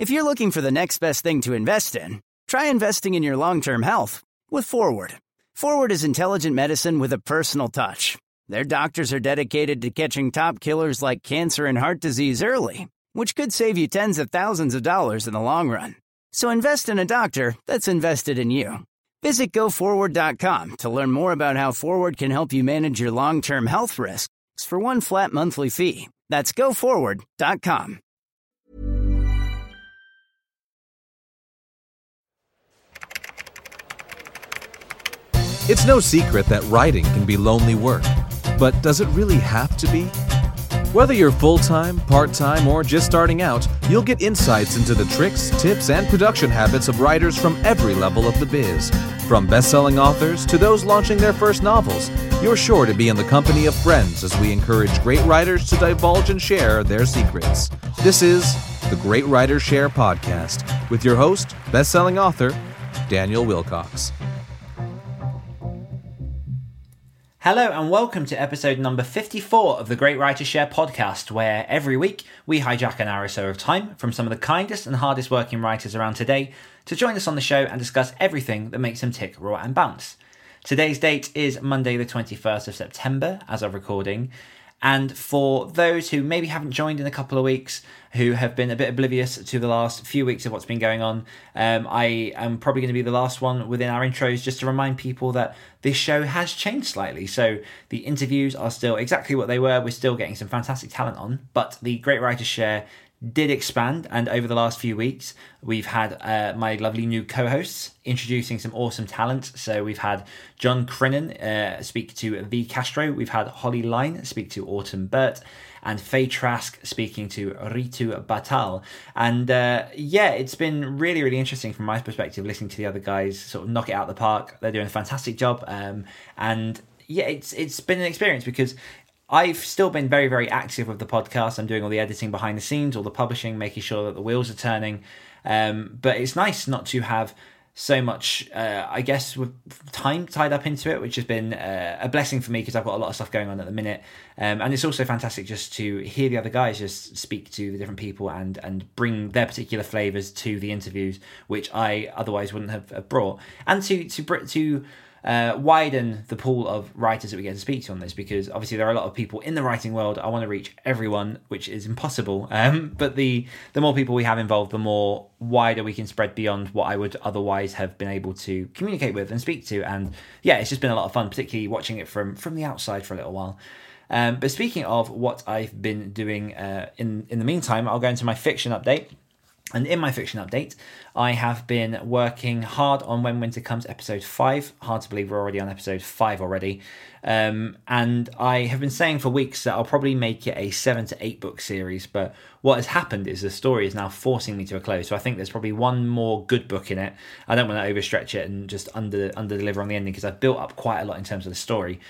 If you're looking for the next best thing to invest in, try investing in your long term health with Forward. Forward is intelligent medicine with a personal touch. Their doctors are dedicated to catching top killers like cancer and heart disease early, which could save you tens of thousands of dollars in the long run. So invest in a doctor that's invested in you. Visit goforward.com to learn more about how Forward can help you manage your long term health risks for one flat monthly fee. That's goforward.com. It's no secret that writing can be lonely work, but does it really have to be? Whether you're full time, part time, or just starting out, you'll get insights into the tricks, tips, and production habits of writers from every level of the biz. From best selling authors to those launching their first novels, you're sure to be in the company of friends as we encourage great writers to divulge and share their secrets. This is the Great Writers Share podcast with your host, best selling author, Daniel Willcocks. Hello and welcome to episode number 54 of the Great Writer Share podcast, where every week we hijack an hour or so of time from some of the kindest and hardest working writers around today to join us on the show and discuss everything that makes them tick, raw, and bounce. Today's date is Monday, the 21st of September, as of recording, and for those who maybe haven't joined in a couple of weeks, who have been a bit oblivious to the last few weeks of what's been going on, um, I am probably going to be the last one within our intros just to remind people that this show has changed slightly. So the interviews are still exactly what they were. We're still getting some fantastic talent on, but the Great Writers Share did expand, and over the last few weeks, we've had uh, my lovely new co-hosts introducing some awesome talent. So we've had John Crinan uh, speak to V Castro, we've had Holly Lyne speak to Autumn Burt, and Faye Trask speaking to Ritu Bhathal. And uh, yeah, it's been really, really interesting from my perspective listening to the other guys sort of knock it out of the park. They're doing a fantastic job, um, and yeah, it's it's been an experience because I've still been very, very active with the podcast. I'm doing all the editing behind the scenes, all the publishing, making sure that the wheels are turning. Um, but it's nice not to have so much, uh, I guess, with time tied up into it, which has been uh, a blessing for me because I've got a lot of stuff going on at the minute. Um, and it's also fantastic just to hear the other guys just speak to the different people and and bring their particular flavors to the interviews, which I otherwise wouldn't have brought, and to to to uh, widen the pool of writers that we get to speak to on this because obviously there are a lot of people in the writing world. I want to reach everyone, which is impossible. Um, but the the more people we have involved, the more wider we can spread beyond what I would otherwise have been able to communicate with and speak to. And yeah, it's just been a lot of fun, particularly watching it from from the outside for a little while. Um, but speaking of what I've been doing uh, in in the meantime, I'll go into my fiction update. And in my fiction update, I have been working hard on When Winter Comes episode 5. Hard to believe we're already on episode 5 already. Um, and I have been saying for weeks that I'll probably make it a 7 to 8 book series, but what has happened is the story is now forcing me to a close. So I think there's probably one more good book in it. I don't want to overstretch it and just under under deliver on the ending because I've built up quite a lot in terms of the story.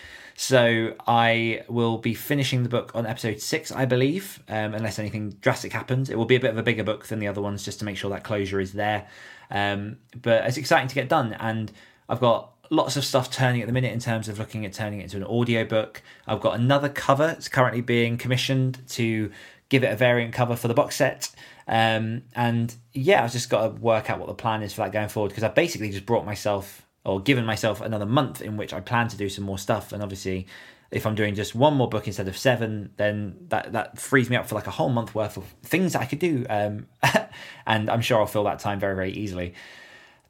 So I will be finishing the book on episode six, I believe, um, unless anything drastic happens. It will be a bit of a bigger book than the other ones, just to make sure that closure is there. Um, but it's exciting to get done, and I've got lots of stuff turning at the minute in terms of looking at turning it into an audio book. I've got another cover that's currently being commissioned to give it a variant cover for the box set. Um, and yeah, I've just got to work out what the plan is for that going forward because I basically just brought myself or given myself another month in which I plan to do some more stuff. And obviously, if I'm doing just one more book instead of seven, then that that frees me up for like a whole month worth of things I could do. Um, and I'm sure I'll fill that time very very easily.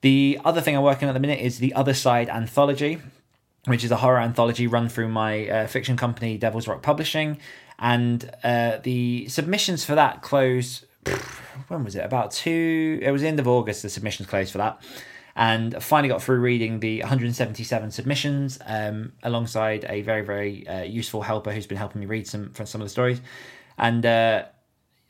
The other thing I'm working on at the minute is the Other Side anthology, which is a horror anthology run through my uh, fiction company Devil's Rock Publishing, and uh, the submissions for that closed. When was it? About two. It was the end of August. The submissions closed for that and finally got through reading the 177 submissions um, alongside a very very uh, useful helper who's been helping me read some from some of the stories. And uh,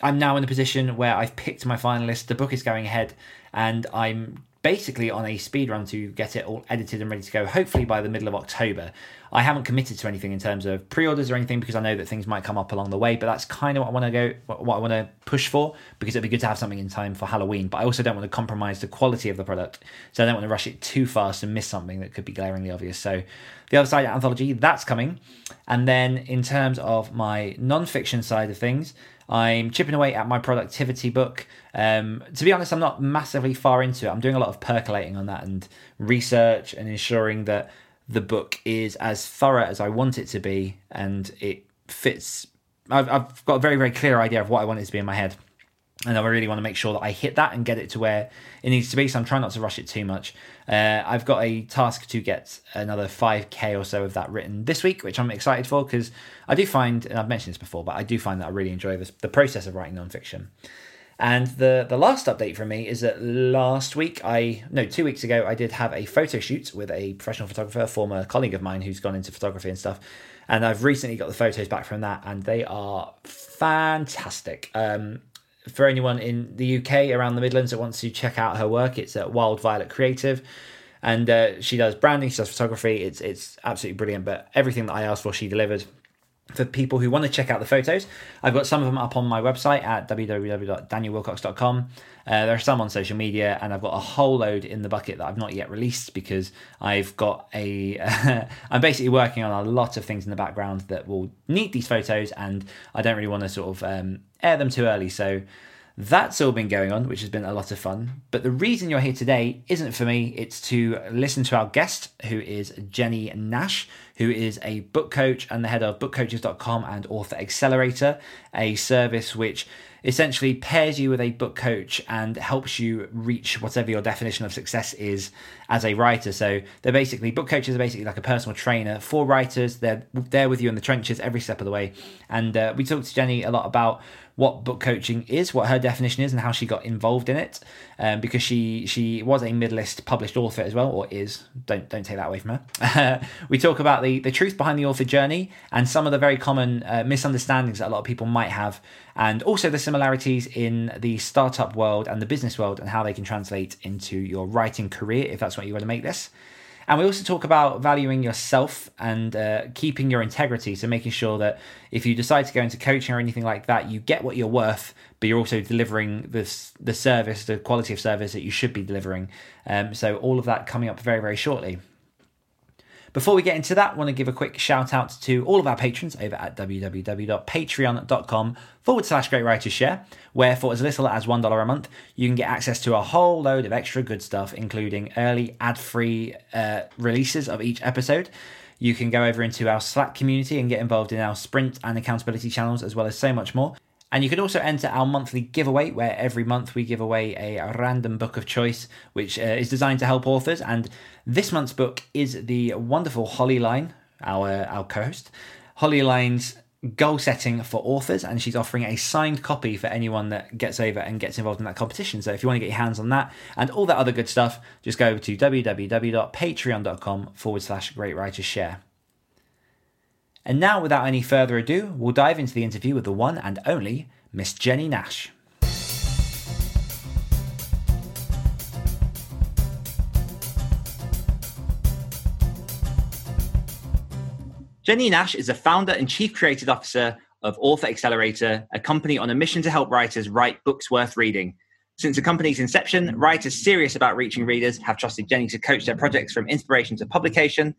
i'm now in the position where i've picked my finalist. The book is going ahead and i'm basically on a speed run to get it all edited and ready to go hopefully by the middle of october I haven't committed to anything in terms of pre-orders or anything because I know that things might come up along the way. But that's kind of what I want to go, what I want to push for because it'd be good to have something in time for Halloween. But I also don't want to compromise the quality of the product, so I don't want to rush it too fast and miss something that could be glaringly obvious. So the other side anthology that's coming, and then in terms of my non-fiction side of things. I'm chipping away at my productivity book. Um, to be honest, I'm not massively far into it. I'm doing a lot of percolating on that and research and ensuring that the book is as thorough as I want it to be and it fits. I've, I've got a very, very clear idea of what I want it to be in my head and I really want to make sure that I hit that and get it to where it needs to be. So I'm trying not to rush it too much. Uh, I've got a task to get another 5k or so of that written this week, which I'm excited for because I do find, and I've mentioned this before, but I do find that I really enjoy this, the process of writing nonfiction. And the the last update from me is that last week I no two weeks ago I did have a photo shoot with a professional photographer, a former colleague of mine who's gone into photography and stuff. And I've recently got the photos back from that, and they are fantastic. Um, for anyone in the UK around the Midlands that wants to check out her work, it's at Wild Violet Creative, and uh, she does branding, she does photography. It's it's absolutely brilliant. But everything that I asked for, she delivered. For people who want to check out the photos, I've got some of them up on my website at www.danielwillcocks.com. Uh, there are some on social media, and I've got a whole load in the bucket that I've not yet released because I've got a. I'm basically working on a lot of things in the background that will need these photos, and I don't really want to sort of um, air them too early. So that's all been going on, which has been a lot of fun. But the reason you're here today isn't for me, it's to listen to our guest, who is Jennie Nash, who is a book coach and the head of bookcoaches.com and Author Accelerator, a service which essentially pairs you with a book coach and helps you reach whatever your definition of success is as a writer. So they're basically book coaches are basically like a personal trainer for writers. They're there with you in the trenches every step of the way. And uh, we talked to Jennie a lot about what book coaching is, what her definition is, and how she got involved in it. Um, because she she was a Midlist published author as well, or is. Don't don't take that away from her. we talk about the the truth behind the author journey and some of the very common uh, misunderstandings that a lot of people might have, and also the similarities in the startup world and the business world and how they can translate into your writing career if that's what you want to make this. And we also talk about valuing yourself and uh, keeping your integrity. So making sure that if you decide to go into coaching or anything like that, you get what you're worth, but you're also delivering this the service, the quality of service that you should be delivering. Um, so all of that coming up very very shortly. Before we get into that, I want to give a quick shout out to all of our patrons over at www.patreon.com forward slash great writers share, where for as little as $1 a month, you can get access to a whole load of extra good stuff, including early ad free uh, releases of each episode. You can go over into our Slack community and get involved in our sprint and accountability channels, as well as so much more. And you can also enter our monthly giveaway, where every month we give away a random book of choice, which uh, is designed to help authors. And this month's book is the wonderful Holly Lyne, our, our co host. Holly Lyne's goal setting for authors, and she's offering a signed copy for anyone that gets over and gets involved in that competition. So if you want to get your hands on that and all that other good stuff, just go over to www.patreon.com forward slash great writers share. And now, without any further ado, we'll dive into the interview with the one and only Miss Jennie Nash. Jennie Nash is the founder and chief creative officer of Author Accelerator, a company on a mission to help writers write books worth reading. Since the company's inception, writers serious about reaching readers have trusted Jennie to coach their projects from inspiration to publication,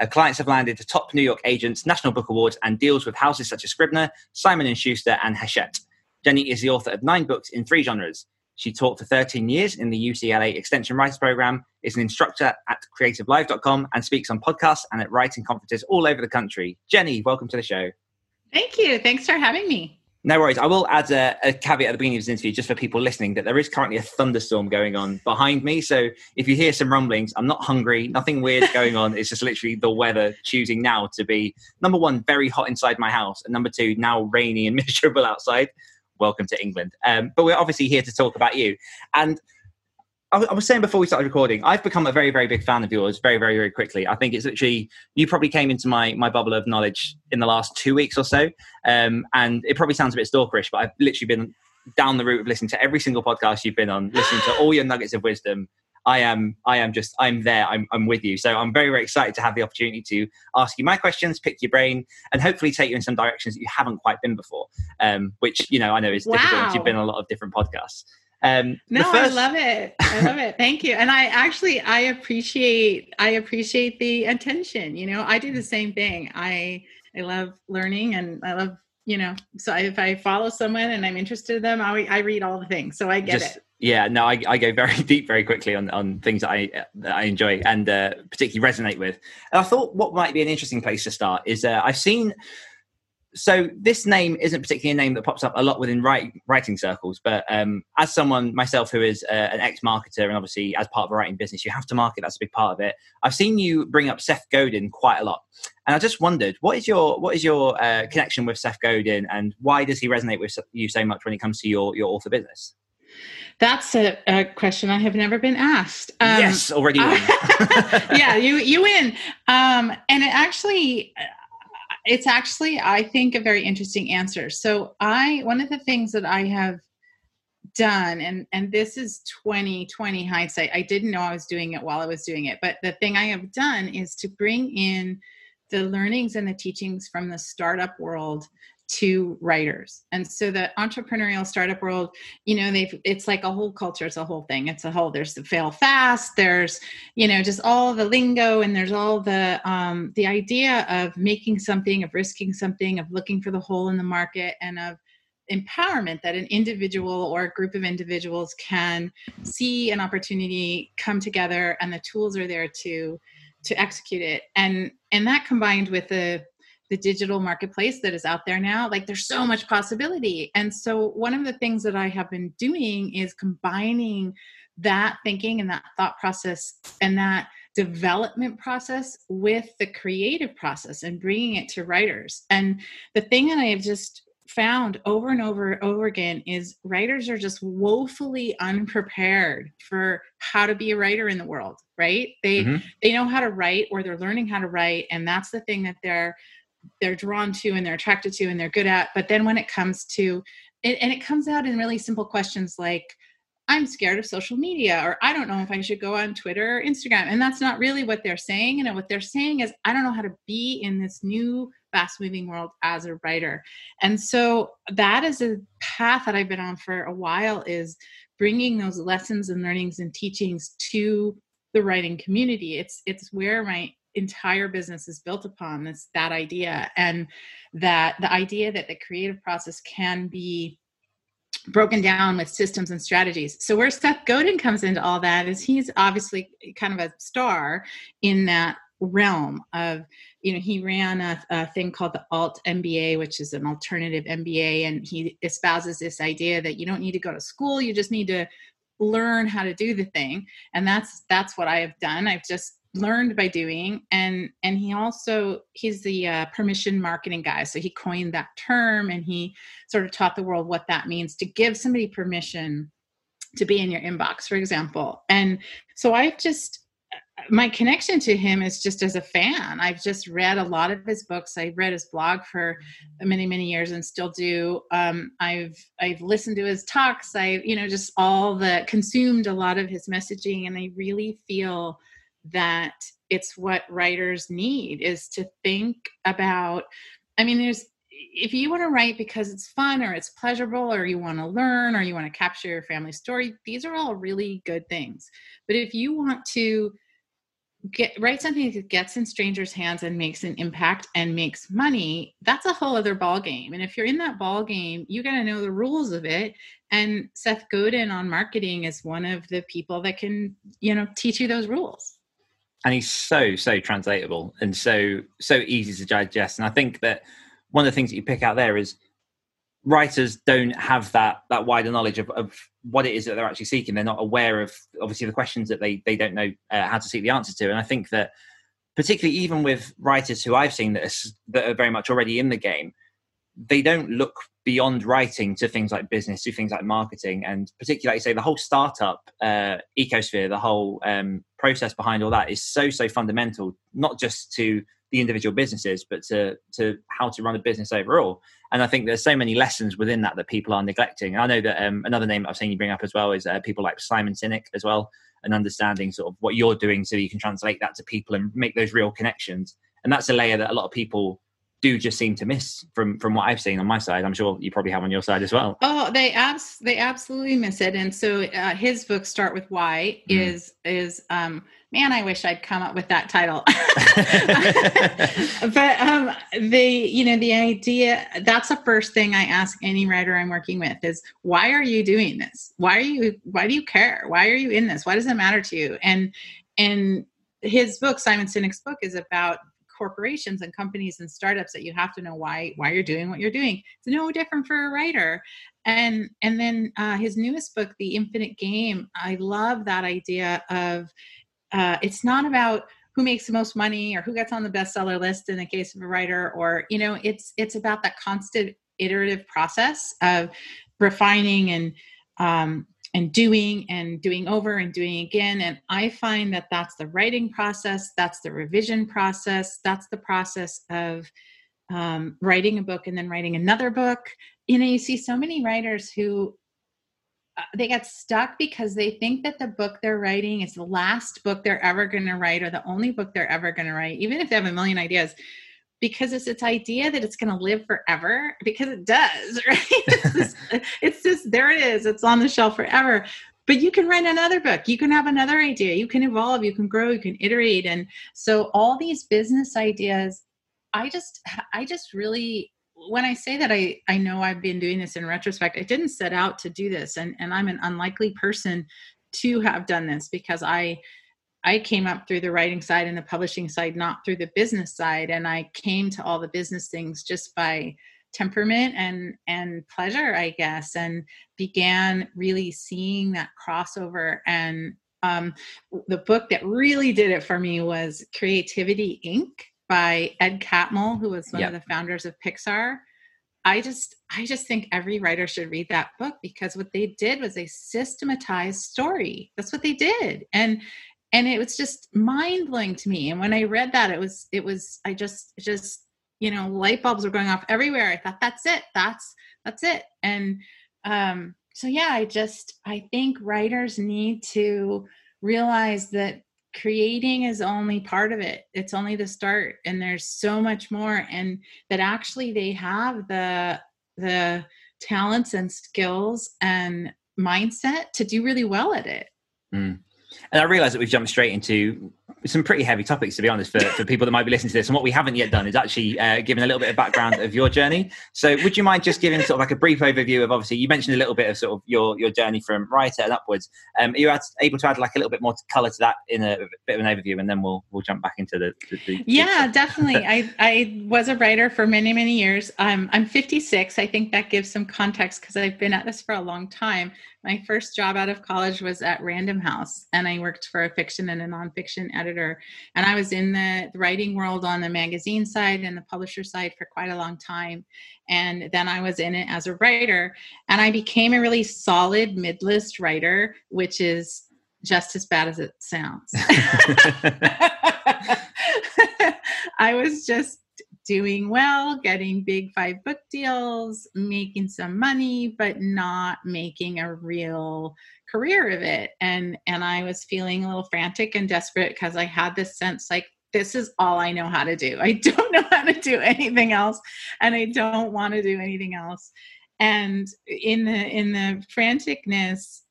her clients have landed the top New York agents, National Book Awards, and deals with houses such as Scribner, Simon & Schuster, and Hachette. Jennie is the author of nine books in three genres. She taught for 13 years in the UCLA Extension Writers Program, is an instructor at creativelive.com, and speaks on podcasts and at writing conferences all over the country. Jennie, welcome to the show. Thank you. Thanks for having me. No worries. I will add a, a, caveat at the beginning of this interview just for people listening that there is currently a thunderstorm going on behind me. So if you hear some rumblings, I'm not hungry, nothing weird going on. It's just literally the weather choosing now to be number one, very hot inside my house, and number two, now rainy and miserable outside. Welcome to England. Um, but we're obviously here to talk about you. And I was saying before we started recording, I've become a very, very big fan of yours very, very, very quickly. I think it's literally, you probably came into my, my bubble of knowledge in the last two weeks or so. Um, and it probably sounds a bit stalkerish, but I've literally been down the route of listening to every single podcast you've been on, listening to all your nuggets of wisdom. I am, I am just, I'm there. I'm, I'm with you. So I'm very, very excited to have the opportunity to ask you my questions, pick your brain, and hopefully take you in some directions that you haven't quite been before. Um, which you know I know is wow. difficult. You've been on a lot of different podcasts. Um, no, first... I love it. I love it. Thank you. And I actually I appreciate I appreciate the attention. You know, I do the same thing. I I love learning and I love you know, so if I follow someone and I'm interested in them, I, I read all the things. So I get Just, it. Yeah, no, I, I, go very deep very quickly on, on things that I that I enjoy and uh, particularly resonate with. And I thought what might be an interesting place to start is uh, I've seen so this name isn't particularly a name that pops up a lot within write, writing circles but um, as someone myself who is uh, an ex-marketer and obviously as part of a writing business you have to market that's a big part of it. I've seen you bring up seth godin quite a lot. And i just wondered what is your what is your uh, connection with seth godin and why does he resonate with you so much when it comes to your your author business that's a, a, question I have never been asked. Um, yes, already yeah, you you win. Um, and it actually, it's actually i think a very interesting answer so i one of the things that i have done and and this is 2020 hindsight i didn't know i was doing it while i was doing it but the thing i have done is to bring in the learnings and the teachings from the startup world to writers. And so the entrepreneurial startup world you know they've it's like a whole culture it's a whole thing. It's a whole there's the fail fast there's you know just all the lingo and there's all the um the idea of making something of risking something of looking for the hole in the market and of empowerment that an individual or a group of individuals can see an opportunity come together and the tools are there to to execute it. And and that combined with the the digital marketplace that is out there now like there's so much possibility. And so one of the things that i have been doing is combining that thinking and that thought process and that development process with the creative process and bringing it to writers. And the thing that i have just found over and over and over again is writers are just woefully unprepared for how to be a writer in the world right? They mm-hmm. they know how to write or they're learning how to write and that's the thing that they're they're drawn to and they're attracted to and they're good at but then when it comes to it, and it comes out in really simple questions like i'm scared of social media or i don't know if i should go on twitter or instagram and that's not really what they're saying and what they're saying is i don't know how to be in this new fast moving world as a writer and so that is a path that i've been on for a while is bringing those lessons and learnings and teachings to the writing community. It's it's where my entire business is built upon this that idea and that the idea that the creative process can be broken down with systems and strategies. So where Seth Godin comes into all that is he's obviously kind of a star in that realm of you know he ran a, a, thing called the alt mba which is an alternative mba and he espouses this idea that you don't need to go to school you just need to learn how to do the thing and that's that's what i have done i've just learned by doing and and he also he's the uh, permission marketing guy. So he coined that term and he sort of taught the world what that means to give somebody permission to be in your inbox for example. And so i've just my connection to him is just as a fan. I've just read a lot of his books. I've read his blog for many many years and still do. Um, i've i've listened to his talks. I you know just all the consumed a lot of his messaging and i really feel that it's what writers need is to think about i mean there's if you want to write because it's fun or it's pleasurable or you want to learn or you want to capture your family story these are all really good things. But if you want to get write something that gets in strangers hands and makes an impact and makes money that's a whole other ball game and if you're in that ball game you got to know the rules of it. And seth godin on marketing is one of the people that can you know teach you those rules and he's so so translatable and so so easy to digest. And i think that one of the things that you pick out there is writers don't have that that wider knowledge of, of what it is that they're actually seeking. They're not aware of obviously the questions that they they don't know uh, how to seek the answer to. And i think that particularly even with writers who i've seen that are, that are very much already in the game they don't look beyond writing to things like business, to things like marketing, and particularly, like say, the whole startup uh, ecosphere, the whole um, process behind all that is so so fundamental, not just to the individual businesses, but to to how to run a business overall. And I think there's so many lessons within that that people are neglecting. I know that um, another name I've seen you bring up as well is uh, people like Simon Sinek as well, and understanding sort of what you're doing so you can translate that to people and make those real connections. And that's a layer that a lot of people do just seem to miss from from what I've seen on my side. I'm sure you probably have on your side as well. Oh, they abs they absolutely miss it. And so uh, his book Start with Why mm. is is um man, I wish I'd come up with that title. but um the you know the idea that's the first thing I ask any writer I'm working with is why are you doing this? Why are you why do you care? Why are you in this? Why does it matter to you? And and his book Simon Sinek's book is about corporations and companies and startups that you have to know why why you're doing what you're doing. It's no different for a writer. And and then uh, his newest book the infinite game i love that idea of uh, it's not about who makes the most money or who gets on the bestseller list in the case of a writer or you know it's it's about that constant iterative process of refining and um, and doing and doing over and doing again. And i find that that's the writing process that's the revision process that's the process of um, writing a book and then writing another book. You know you see so many writers who uh, they get stuck because they think that the book they're writing is the last book they're ever going to write or the only book they're ever going to write even if they have a million ideas because it's its idea that it's going to live forever because it does right? It's, just, it's just there it is it's on the shelf forever. But you can write another book you can have another idea you can evolve you can grow you can iterate. And so all these business ideas i just i just really when i say that i i know i've been doing this in retrospect i didn't set out to do this. And and i'm an unlikely person to have done this because i I came up through the writing side and the publishing side, not through the business side. And I came to all the business things just by temperament and and pleasure, I guess, and began really seeing that crossover. And um, the book that really did it for me was Creativity Inc. by Ed Catmull, who was one yep. of the founders of Pixar. I just I just think every writer should read that book because what they did was they systematized story. That's what they did. And and it was just mind blowing to me. And when i read that it was it was i just just you know light bulbs were going off everywhere. I thought that's it. That's that's it. And um so yeah i just i think writers need to realize that creating is only part of it. It's only the start and there's so much more and that actually they have the the talents and skills and mindset to do really well at it. Mm. And I realize that we've jumped straight into some pretty heavy topics, to be honest, for, for people that might be listening to this. And what we haven't yet done is actually uh, given a little bit of background of your journey. So, would you mind just giving sort of like a brief overview of obviously you mentioned a little bit of sort of your your journey from writer and upwards. Um, are you able to add like a little bit more color to that in a, a, bit of an overview, and then we'll we'll jump back into the. the, the yeah, definitely. I I was a writer for many many years. I'm I'm 56. I think that gives some context because I've been at this for a long time. My first job out of college was at Random House, and I worked for a fiction and a nonfiction editor. And I was in the writing world on the magazine side and the publisher side for quite a long time. And then I was in it as a writer, and I became a really solid mid list writer, which is just as bad as it sounds. I was just doing well, getting big five book deals, making some money, but not making a real career of it. And and I was feeling a little frantic and desperate because I had this sense like this is all I know how to do. I don't know how to do anything else and I don't want to do anything else. And in the in the franticness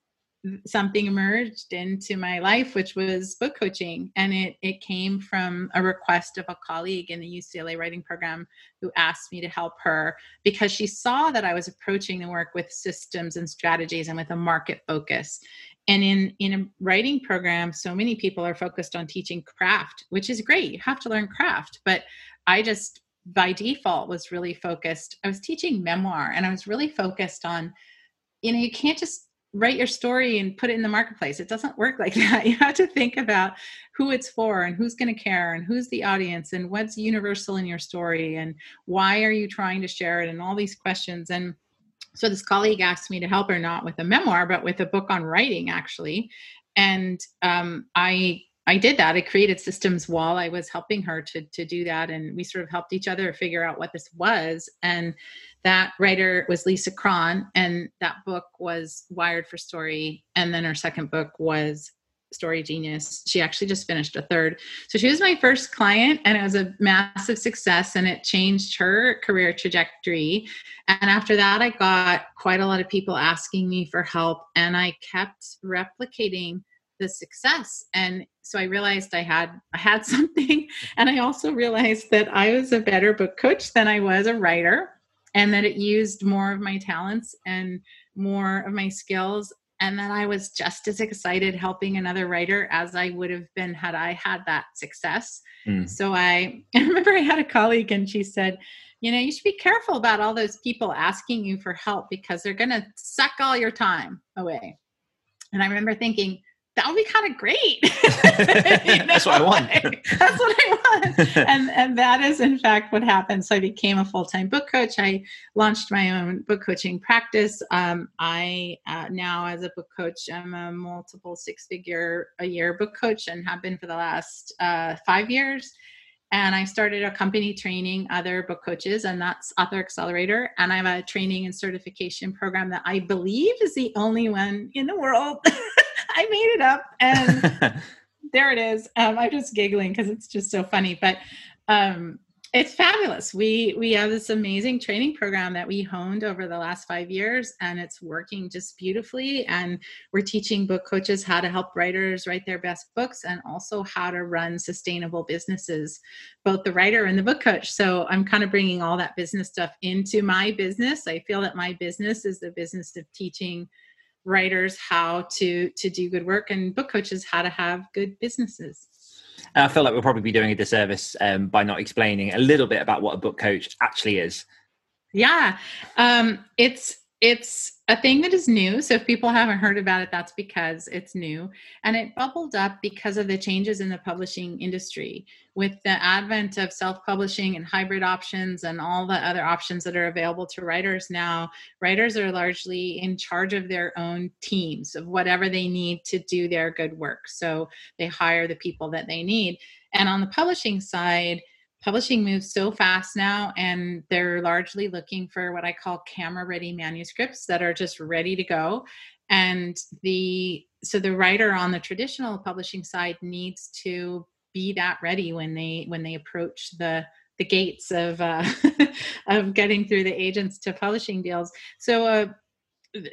something emerged into my life which was book coaching. And it it came from a request of a colleague in the UCLA writing program who asked me to help her because she saw that I was approaching the work with systems and strategies and with a market focus. And in in a writing program so many people are focused on teaching craft which is great. You have to learn craft. But I just by default was really focused. I was teaching memoir and I was really focused on you know you can't just write your story and put it in the marketplace. It doesn't work like that. You have to think about who it's for and who's going to care and who's the audience and what's universal in your story and why are you trying to share it and all these questions. And so this colleague asked me to help her not with a memoir, but with a book on writing, actually. And um, I I did that. I created systems while I was helping her to to do that, and we sort of helped each other figure out what this was. And that writer was Lisa Cron, and that book was Wired for Story. And then her second book was Story Genius. She actually just finished a third. So she was my first client and it was a massive success and it changed her career trajectory. And after that, I got quite a lot of people asking me for help and I kept replicating the success and so i realized i had i had something and i also realized that i was a better book coach than i was a writer and that it used more of my talents and more of my skills and that I was just as excited helping another writer as I would have been had I had that success. Mm. So I, I remember I had a colleague and she said, you know, you should be careful about all those people asking you for help because they're going to suck all your time away. And I remember thinking, that would be kind of great. know? That's what I want. That's what I want. and and that is in fact what happened. So I became a full time book coach. I launched my own book coaching practice. Um, I uh, now, as a book coach, I'm a multiple six figure a year book coach and have been for the last uh, five years. And I started a company training other book coaches, and that's Author Accelerator. And I have a training and certification program that I believe is the only one in the world I made it up, and there it is. Um, I'm just giggling because it's just so funny, but um, it's fabulous. We we have this amazing training program that we honed over the last five years, and it's working just beautifully. And we're teaching book coaches how to help writers write their best books, and also how to run sustainable businesses, both the writer and the book coach. So I'm kind of bringing all that business stuff into my business. I feel that my business is the business of teaching writers how to to do good work and book coaches how to have good businesses and i feel like we'll probably be doing a disservice um, by not explaining a little bit about what a book coach actually is. Yeah um, it's it's a thing that is new. So if people haven't heard about it, that's because it's new. And it bubbled up because of the changes in the publishing industry with the advent of self publishing and hybrid options and all the other options that are available to writers now. Writers are largely in charge of their own teams of whatever they need to do their good work. So they hire the people that they need. And on the publishing side, publishing moves so fast now and they're largely looking for what i call camera ready manuscripts that are just ready to go. And the so the writer on the traditional publishing side needs to be that ready when they when they approach the the gates of uh, of getting through the agents to publishing deals. So uh,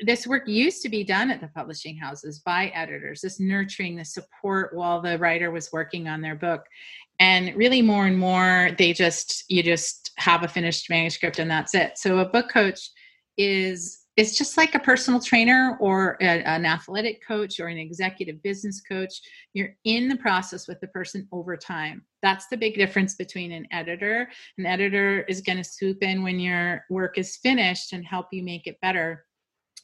this work used to be done at the publishing houses by editors this nurturing the support while the writer was working on their book. And really more and more they just you just have a finished manuscript and that's it. So a book coach is it's just like a personal trainer or a, an athletic coach or an executive business coach. You're in the process with the person over time. That's the big difference between an editor. An editor is going to swoop in when your work is finished and help you make it better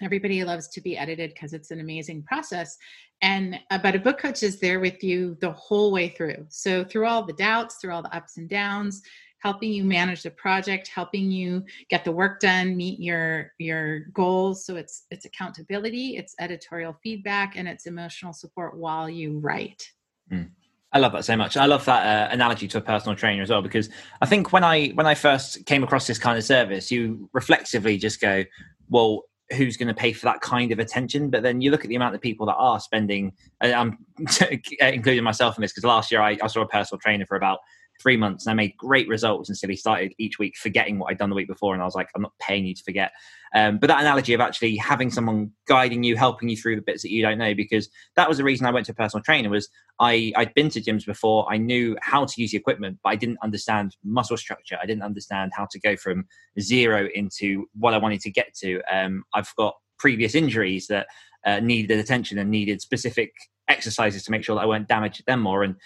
everybody loves to be edited because it's an amazing process and uh, but a book coach is there with you the whole way through so through all the doubts through all the ups and downs helping you manage the project helping you get the work done meet your your goals so it's it's accountability it's editorial feedback and it's emotional support while you write mm. I love that so much. I love that uh, analogy to a personal trainer as well because I think when I when I first came across this kind of service, you reflexively just go, "Well, who's going to pay for that kind of attention. But then you look at the amount of people that are spending, I'm including myself in this because last year I, I, saw a personal trainer for about three months and I made great results until he started each week forgetting what I'd done the week before. And I was like, I'm not paying you to forget. Um, but that analogy of actually having someone guiding you, helping you through the bits that you don't know, because that was the reason I went to a personal trainer was I, I'd been to gyms before. I knew how to use the equipment, but I didn't understand muscle structure. I didn't understand how to go from zero into what I wanted to get to. Um, I've got previous injuries that uh, needed attention and needed specific exercises to make sure that I won't damage them more. And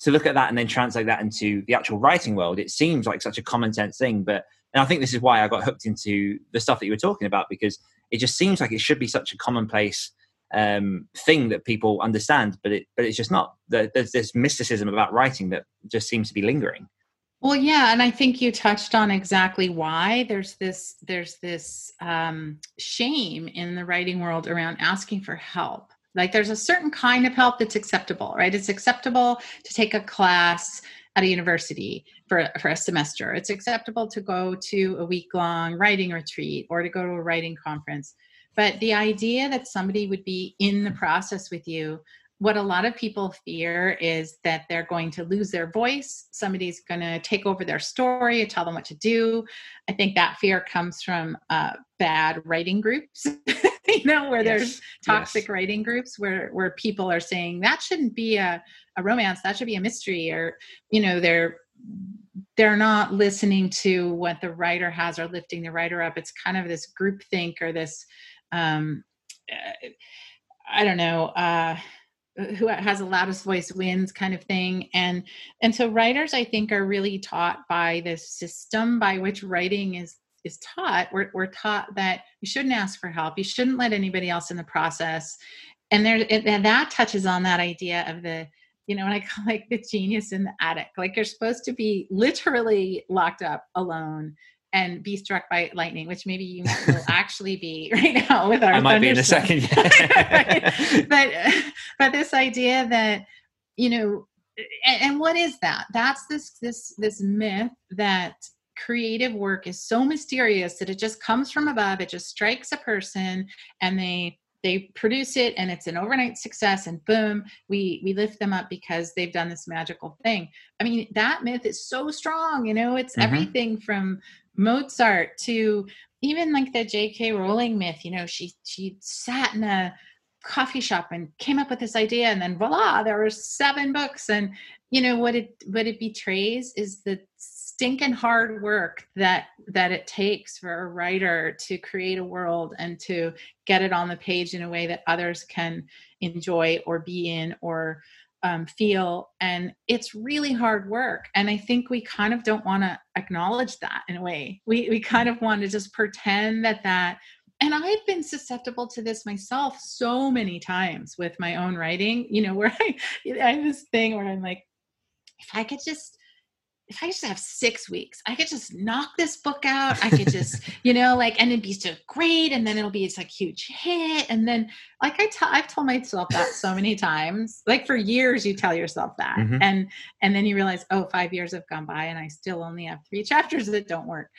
to look at that and then translate that into the actual writing world, it seems like such a common sense thing. But and I think this is why I got hooked into the stuff that you were talking about because it just seems like it should be such a commonplace um, thing that people understand, but it but it's just not. There's this mysticism about writing that just seems to be lingering. Well, yeah, and I think you touched on exactly why there's this there's this um, shame in the writing world around asking for help like there's a certain kind of help that's acceptable, right? It's acceptable to take a class at a university for, for a semester. It's acceptable to go to a week long writing retreat or to go to a writing conference. But the idea that somebody would be in the process with you what a lot of people fear is that they're going to lose their voice. Somebody's going to take over their story and tell them what to do. I think that fear comes from uh, bad writing groups, you know, where yes. there's toxic yes. writing groups where where people are saying that shouldn't be a, a romance, that should be a mystery, or you know, they're they're not listening to what the writer has or lifting the writer up. It's kind of this group think or this. Um, uh, I don't know. Uh, who has the loudest voice wins kind of thing and and so writers i think are really taught by this system by which writing is is taught we're, we're taught that you shouldn't ask for help you shouldn't let anybody else in the process and there and that touches on that idea of the you know, and I call like the genius in the attic. Like you're supposed to be literally locked up alone and be struck by lightning, which maybe you will actually be right now with our. I might be in a second. But but this idea that you know, and, and what is that? That's this this this myth that creative work is so mysterious that it just comes from above. It just strikes a person, and they they produce it and it's an overnight success and boom we we lift them up because they've done this magical thing i mean that myth is so strong you know it's mm-hmm. everything from Mozart to even like the J.K. Rowling myth. You know, she she sat in a coffee shop and came up with this idea, and then voila, there were seven books. And you know what it what it betrays is the stinking hard work that that it takes for a writer to create a world and to get it on the page in a way that others can enjoy or be in or um, feel. And it's really hard work. And i think we kind of don't want to acknowledge that in a way. We, we kind of want to just pretend that that and i've been susceptible to this myself so many times with my own writing. You know where i, I have this thing where i'm like if i could just if I just have six weeks, I could just knock this book out. I could just, you know, like, and it'd be so great. And then it'll be it's like huge hit. And then, like I tell, I've told myself that so many times. Like for years, you tell yourself that, mm-hmm. and and then you realize, oh, five years have gone by, and I still only have three chapters that don't work.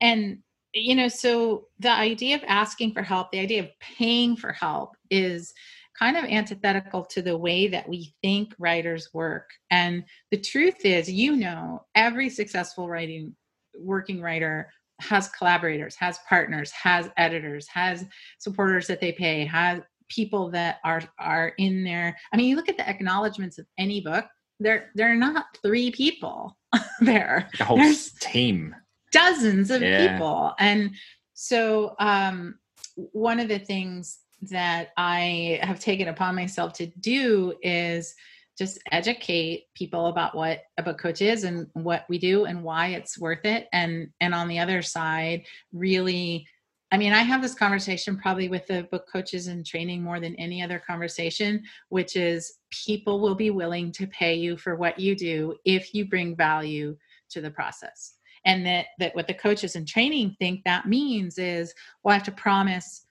And you know, so the idea of asking for help, the idea of paying for help, is kind of antithetical to the way that we think writers work. And the truth is, you know, every successful writing working writer has collaborators, has partners, has editors, has supporters that they pay, has people that are are in there. I mean, you look at the acknowledgments of any book, they're they're not three people there. A whole There's team. Dozens of yeah. people. And so um one of the things that I have taken upon myself to do is just educate people about what a book coach is and what we do and why it's worth it and and on the other side really I mean, I have this conversation probably with the book coaches and training more than any other conversation, which is people will be willing to pay you for what you do if you bring value to the process. And that, that what the coaches and training think that means is, well, I have to promise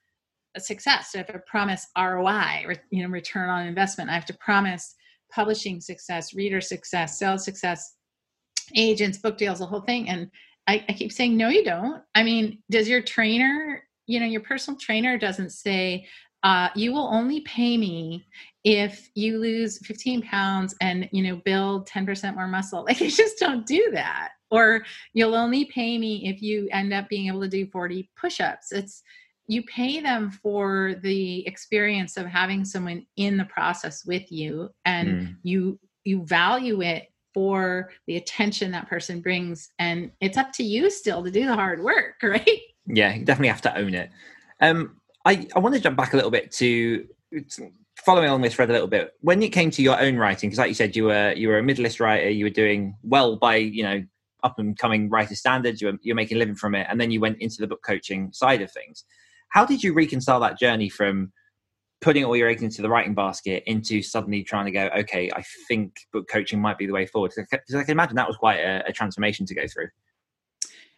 a success. So I have to promise ROI, you know, return on investment. I have to promise publishing success, reader success, sales success, agents, book deals, the whole thing. And I, I keep saying, no, you don't. I mean, does your trainer, you know, your personal trainer doesn't say, uh, you will only pay me if you lose 15 pounds and you know build 10% more muscle like you just don't do that or you'll only pay me if you end up being able to do 40 push-ups it's you pay them for the experience of having someone in the process with you and mm. you you value it for the attention that person brings. And it's up to you still to do the hard work right? Yeah you definitely have to own it. Um i i want to jump back a little bit to following on this thread a little bit. When it came to your own writing because like you said you were you were a middle list writer you were doing well by you know up and coming writer standards you were, you were making a living from it and then you went into the book coaching side of things how did you reconcile that journey from putting all your eggs into the writing basket into suddenly trying to go, okay, I think book coaching might be the way forward? Because I can imagine that was quite a, a transformation to go through.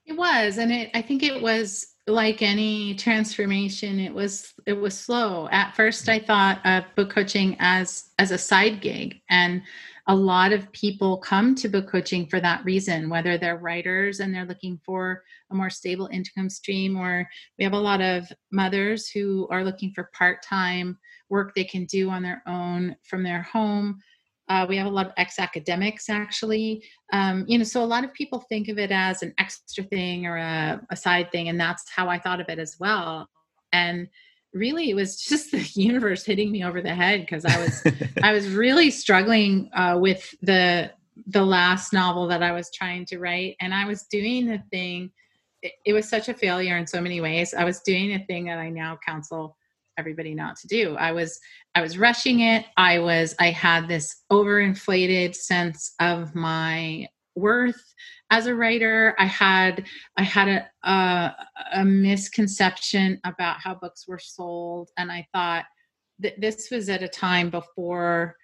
It was, and it, I think it was like any transformation it was it was slow at first mm. i thought of book coaching as as a side gig and a lot of people come to book coaching for that reason whether they're writers and they're looking for a more stable income stream or we have a lot of mothers who are looking for part-time work they can do on their own from their home uh, we have a lot of ex academics actually. Um, you know, so a lot of people think of it as an extra thing or a, a side thing, and that's how I thought of it as well. And really, it was just the universe hitting me over the head because I was I was really struggling uh, with the the last novel that I was trying to write, and I was doing the thing. It, it was such a failure in so many ways. I was doing a thing that I now counsel everybody not to do i was i was rushing it i was i had this overinflated sense of my worth. As a writer i had i had a, a, a misconception about how books were sold and i thought that this was at a time before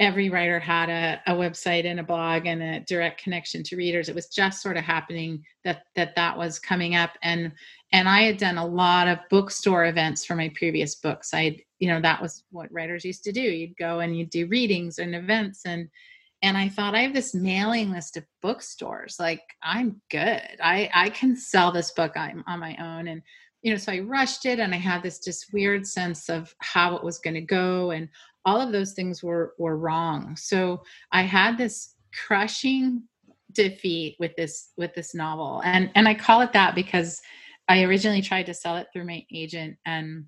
every writer had a, a website and a blog and a direct connection to readers. It was just sort of happening that that that was coming up and and i had done a lot of bookstore events for my previous books. I you know that was what writers used to do. You'd go and you'd do readings and events and and i thought i have this mailing list of bookstores like i'm good. I i can sell this book i'm on my own. And you know so i rushed it and i had this just weird sense of how it was going to go and all of those things were were wrong. So i had this crushing defeat with this with this novel and and i call it that because i originally tried to sell it through my agent and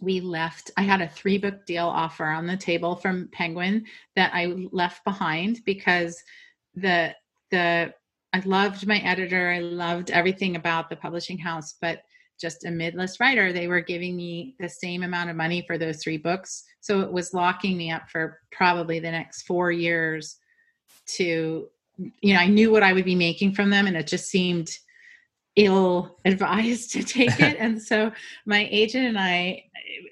we left i had a three book deal offer on the table from penguin that i left behind because the the i loved my editor i loved everything about the publishing house but just a midlist writer, they were giving me the same amount of money for those three books. So it was locking me up for probably the next four years to, you know, I knew what I would be making from them and it just seemed ill advised to take it. and so my agent and I,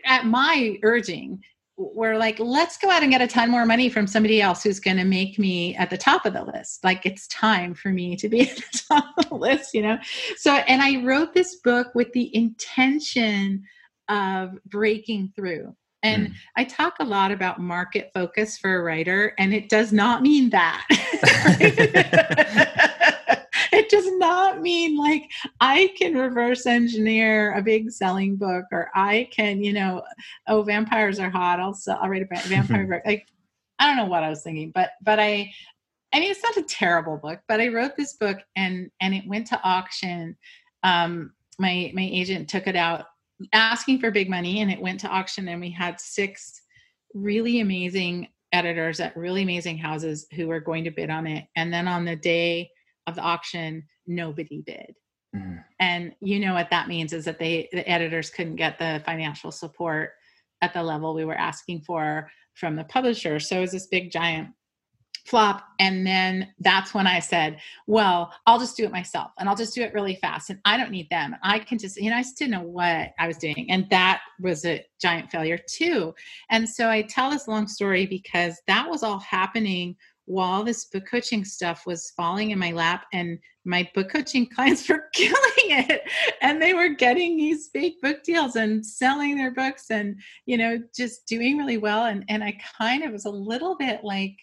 at my urging, we're like, let's go out and get a ton more money from somebody else who's going to make me at the top of the list. Like it's time for me to be at the top of the list, you know? So, and I wrote this book with the intention of breaking through. And mm. I talk a lot about market focus for a writer, and it does not mean that. it does not mean like I can reverse engineer a big selling book or I can, you know, oh, vampires are hot. I'll sell, I'll write a vampire book. Like, I don't know what I was thinking, but, but I, I mean, it's not a terrible book, but I wrote this book and, and it went to auction. Um, my, my agent took it out asking for big money and it went to auction and we had six really amazing editors at really amazing houses who were going to bid on it. And then on the day of the auction, nobody bid. Mm. And you know what that means is that they the editors couldn't get the financial support at the level we were asking for from the publisher. So it was this big giant flop and then that's when i said well i'll just do it myself and i'll just do it really fast and i don't need them i can just you know i just didn't know what i was doing and that was a giant failure too and so i tell this long story because that was all happening while this book coaching stuff was falling in my lap and my book coaching clients were killing it. And they were getting these big book deals and selling their books and you know just doing really well. And and I kind of was a little bit like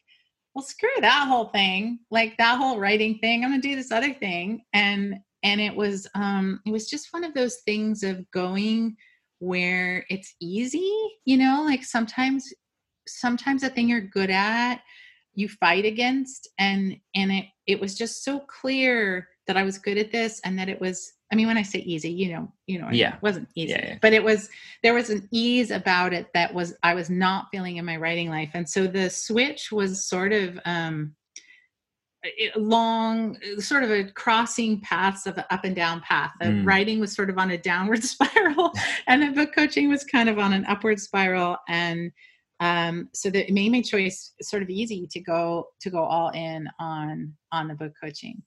well screw that whole thing like that whole writing thing I'm going to do this other thing. And and it was um it was just one of those things of going where it's easy you know like sometimes sometimes a thing you're good at you fight against and and it it was just so clear that I was good at this and that it was I mean when I say easy you know you know yeah it wasn't easy yeah, yeah. but it was there was an ease about it that was I was not feeling in my writing life and so the switch was sort of um long sort of a crossing paths of an up and down path the mm. writing was sort of on a downward spiral and the book coaching was kind of on an upward spiral and um, so that it made my choice sort of easy to go to go all in on on the book coaching.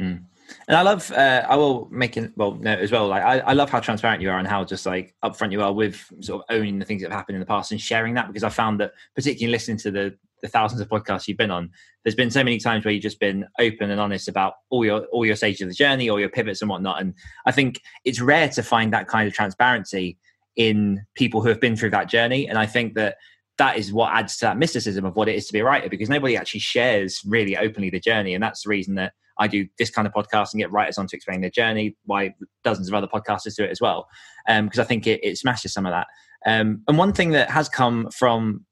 Mm. And I love, uh, I will make it, well, no, as well. Like, I, I love how transparent you are and how just like upfront you are with sort of owning the things that have happened in the past and sharing that because I found that, particularly listening to the the thousands of podcasts you've been on, there's been so many times where you've just been open and honest about all your all your stages of the journey, all your pivots and whatnot. And I think it's rare to find that kind of transparency in people who have been through that journey. And I think that that is what adds to that mysticism of what it is to be a writer because nobody actually shares really openly the journey. And that's the reason that I do this kind of podcast and get writers on to explain their journey, why dozens of other podcasters do it as well. Because um, I think it, it, smashes some of that. Um, and one thing that has come from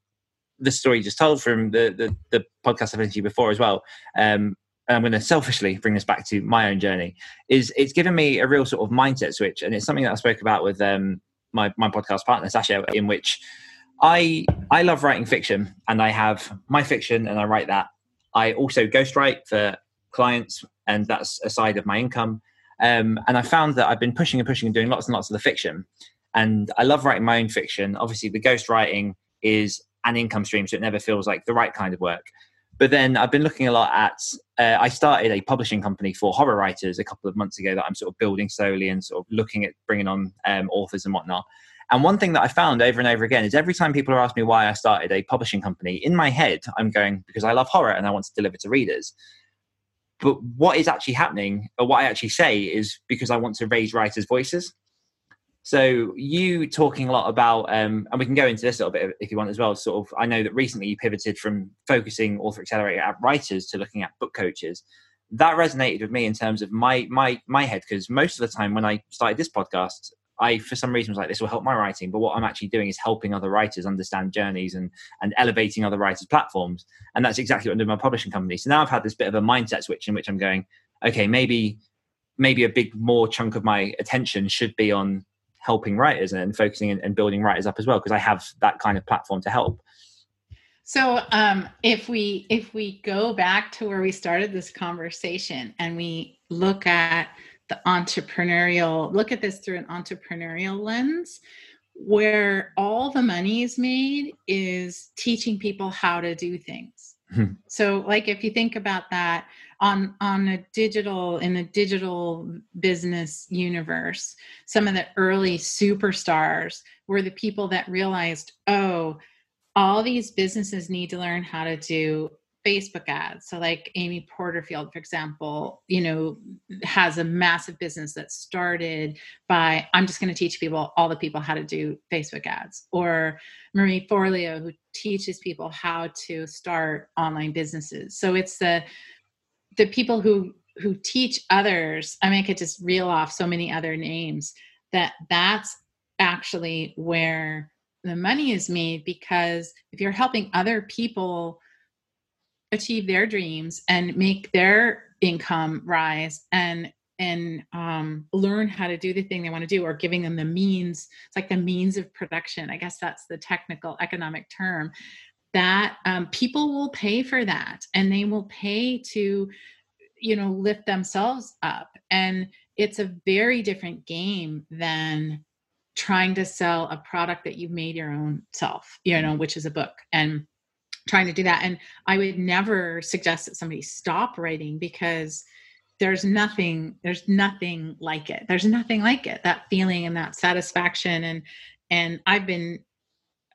the story you just told from the, the, the podcast I've interviewed before as well, um, I'm going to selfishly bring this back to my own journey, is it's given me a real sort of mindset switch. And it's something that I spoke about with um, my, my podcast partner, Sasha, in which I I love writing fiction and I have my fiction and I write that. I also ghostwrite for clients and that's a side of my income. Um, and I found that I've been pushing and pushing and doing lots and lots of the fiction. And I love writing my own fiction. Obviously, the ghostwriting is an income stream, so it never feels like the right kind of work. But then I've been looking a lot at. Uh, I started a publishing company for horror writers a couple of months ago that I'm sort of building slowly and sort of looking at bringing on um, authors and whatnot. And one thing that I found over and over again is every time people are asking me why I started a publishing company, in my head, I'm going, because I love horror and I want to deliver to readers. But what is actually happening, or what I actually say, is because I want to raise writers' voices. So you talking a lot about, um, and we can go into this a little bit if you want as well. Sort of, I know that recently you pivoted from focusing Author Accelerator at writers to looking at book coaches. That resonated with me in terms of my my my head because most of the time when I started this podcast, I, for some reason, was like, this will help my writing. But what I'm actually doing is helping other writers understand journeys and and elevating other writers' platforms. And that's exactly what I'm doing my publishing company. So now I've had this bit of a mindset switch in which I'm going, okay, maybe maybe a big more chunk of my attention should be on helping writers and focusing and, and building writers up as well because I have that kind of platform to help. So um, if we if we go back to where we started this conversation and we look at the entrepreneurial look at this through an entrepreneurial lens where all the money is made is teaching people how to do things hmm. so like if you think about that on on a digital in a digital business universe some of the early superstars were the people that realized oh all these businesses need to learn how to do Facebook ads. So, like Amy Porterfield, for example, you know, has a massive business that started by I'm just going to teach people, all the people, how to do Facebook ads. Or Marie Forleo, who teaches people how to start online businesses. So it's the the people who who teach others. I mean, I could just reel off so many other names that that's actually where the money is made because if you're helping other people achieve their dreams and make their income rise and and um, learn how to do the thing they want to do or giving them the means it's like the means of production i guess that's the technical economic term that um, people will pay for that and they will pay to you know lift themselves up. And it's a very different game than trying to sell a product that you've made your own self you know which is a book. And trying to do that. And i would never suggest that somebody stop writing because there's nothing there's nothing like it. There's nothing like it that feeling and that satisfaction. And and i've been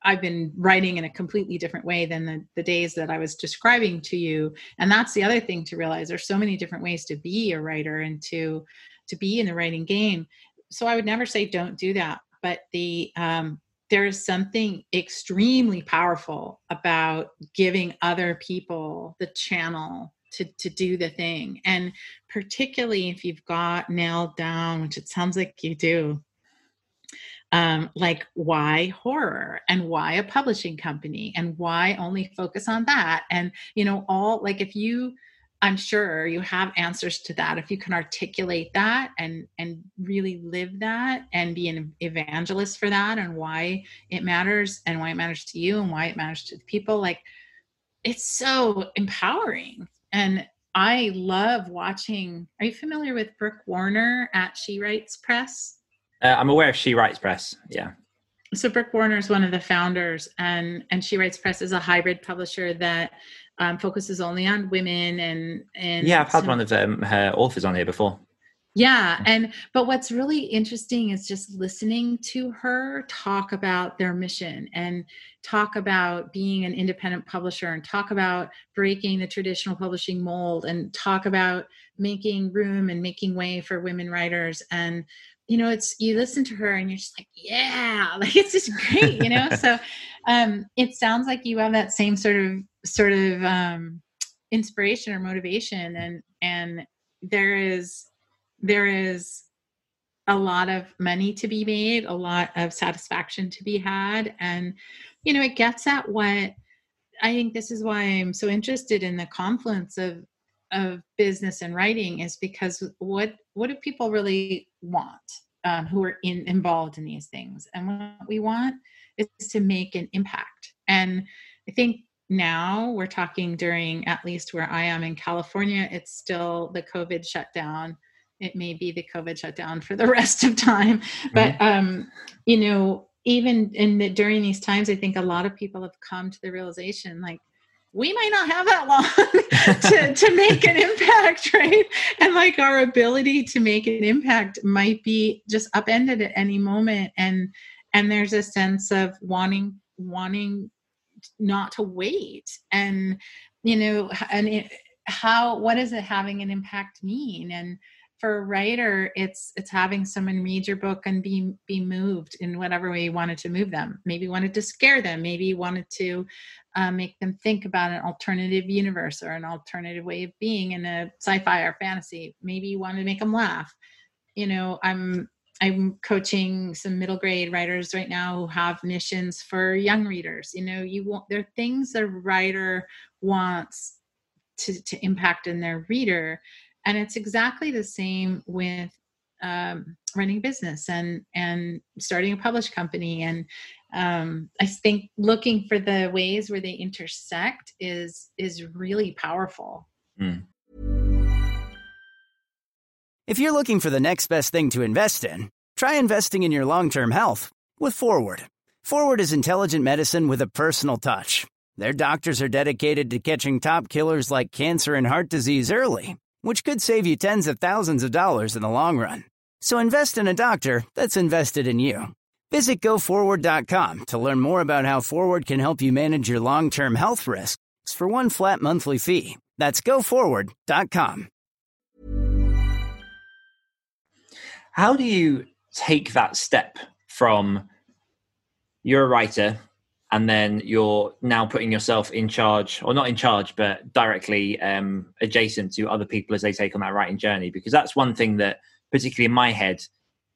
i've been writing in a completely different way than the, the days that i was describing to you. And that's the other thing to realize. There's so many different ways to be a writer and to to be in the writing game. So i would never say don't do that. But the um there is something extremely powerful about giving other people the channel to, to do the thing. And particularly if you've got nailed down, which it sounds like you do, um, like why horror and why a publishing company and why only focus on that. And, you know, all like if you, I'm sure you have answers to that if you can articulate that and and really live that and be an evangelist for that and why it matters and why it matters to you and why it matters to the people like it's so empowering and I love watching are you familiar with Brooke Warner at She Writes Press? Uh, I'm aware of She Writes Press. Yeah. So Brooke Warner is one of the founders and and She Writes Press is a hybrid publisher that um, focuses only on women and and yeah, I've had one of um, her authors on here before. yeah and but what's really interesting is just listening to her talk about their mission and talk about being an independent publisher and talk about breaking the traditional publishing mold and talk about making room and making way for women writers and you know it's you listen to her and you're just like yeah like it's just great you know so um it sounds like you have that same sort of sort of um inspiration or motivation and and there is there is a lot of money to be made, a lot of satisfaction to be had. And, you know, it gets at what I think this is why I'm so interested in the confluence of of business and writing is because what what do people really want um, who are in involved in these things and what we want is to make an impact and i think now we're talking during at least where i am in california it's still the covid shutdown. It may be the covid shutdown for the rest of time but mm-hmm. um you know even in the, during these times i think a lot of people have come to the realization like we might not have that long to, to make an impact right? And like our ability to make an impact might be just upended at any moment. And and there's a sense of wanting wanting not to wait. And you know and it, how what does it having an impact mean? And for a writer it's it's having someone read your book and be be moved in whatever way you wanted to move them. Maybe wanted to scare them. Maybe wanted to uh, make them think about an alternative universe or an alternative way of being in a sci-fi or fantasy. Maybe you wanted to make them laugh. You know i'm i'm coaching some middle grade writers right now who have missions for young readers. You know you want there are things a writer wants to, to impact in their reader. And it's exactly the same with um, running a business and and starting a published company. And um, i think looking for the ways where they intersect is is really powerful. Mm. If you're looking for the next best thing to invest in try investing in your long-term health with forward forward is intelligent medicine with a personal touch their doctors are dedicated to catching top killers like cancer and heart disease early which could save you tens of thousands of dollars in the long run. So invest in a doctor that's invested in you. Visit goforward.com to learn more about how Forward can help you manage your long term health risks for one flat monthly fee. That's goforward.com. How do you take that step from you're a writer and then you're now putting yourself in charge or not in charge but directly um, adjacent to other people as they take on that writing journey? Because that's one thing that particularly in my head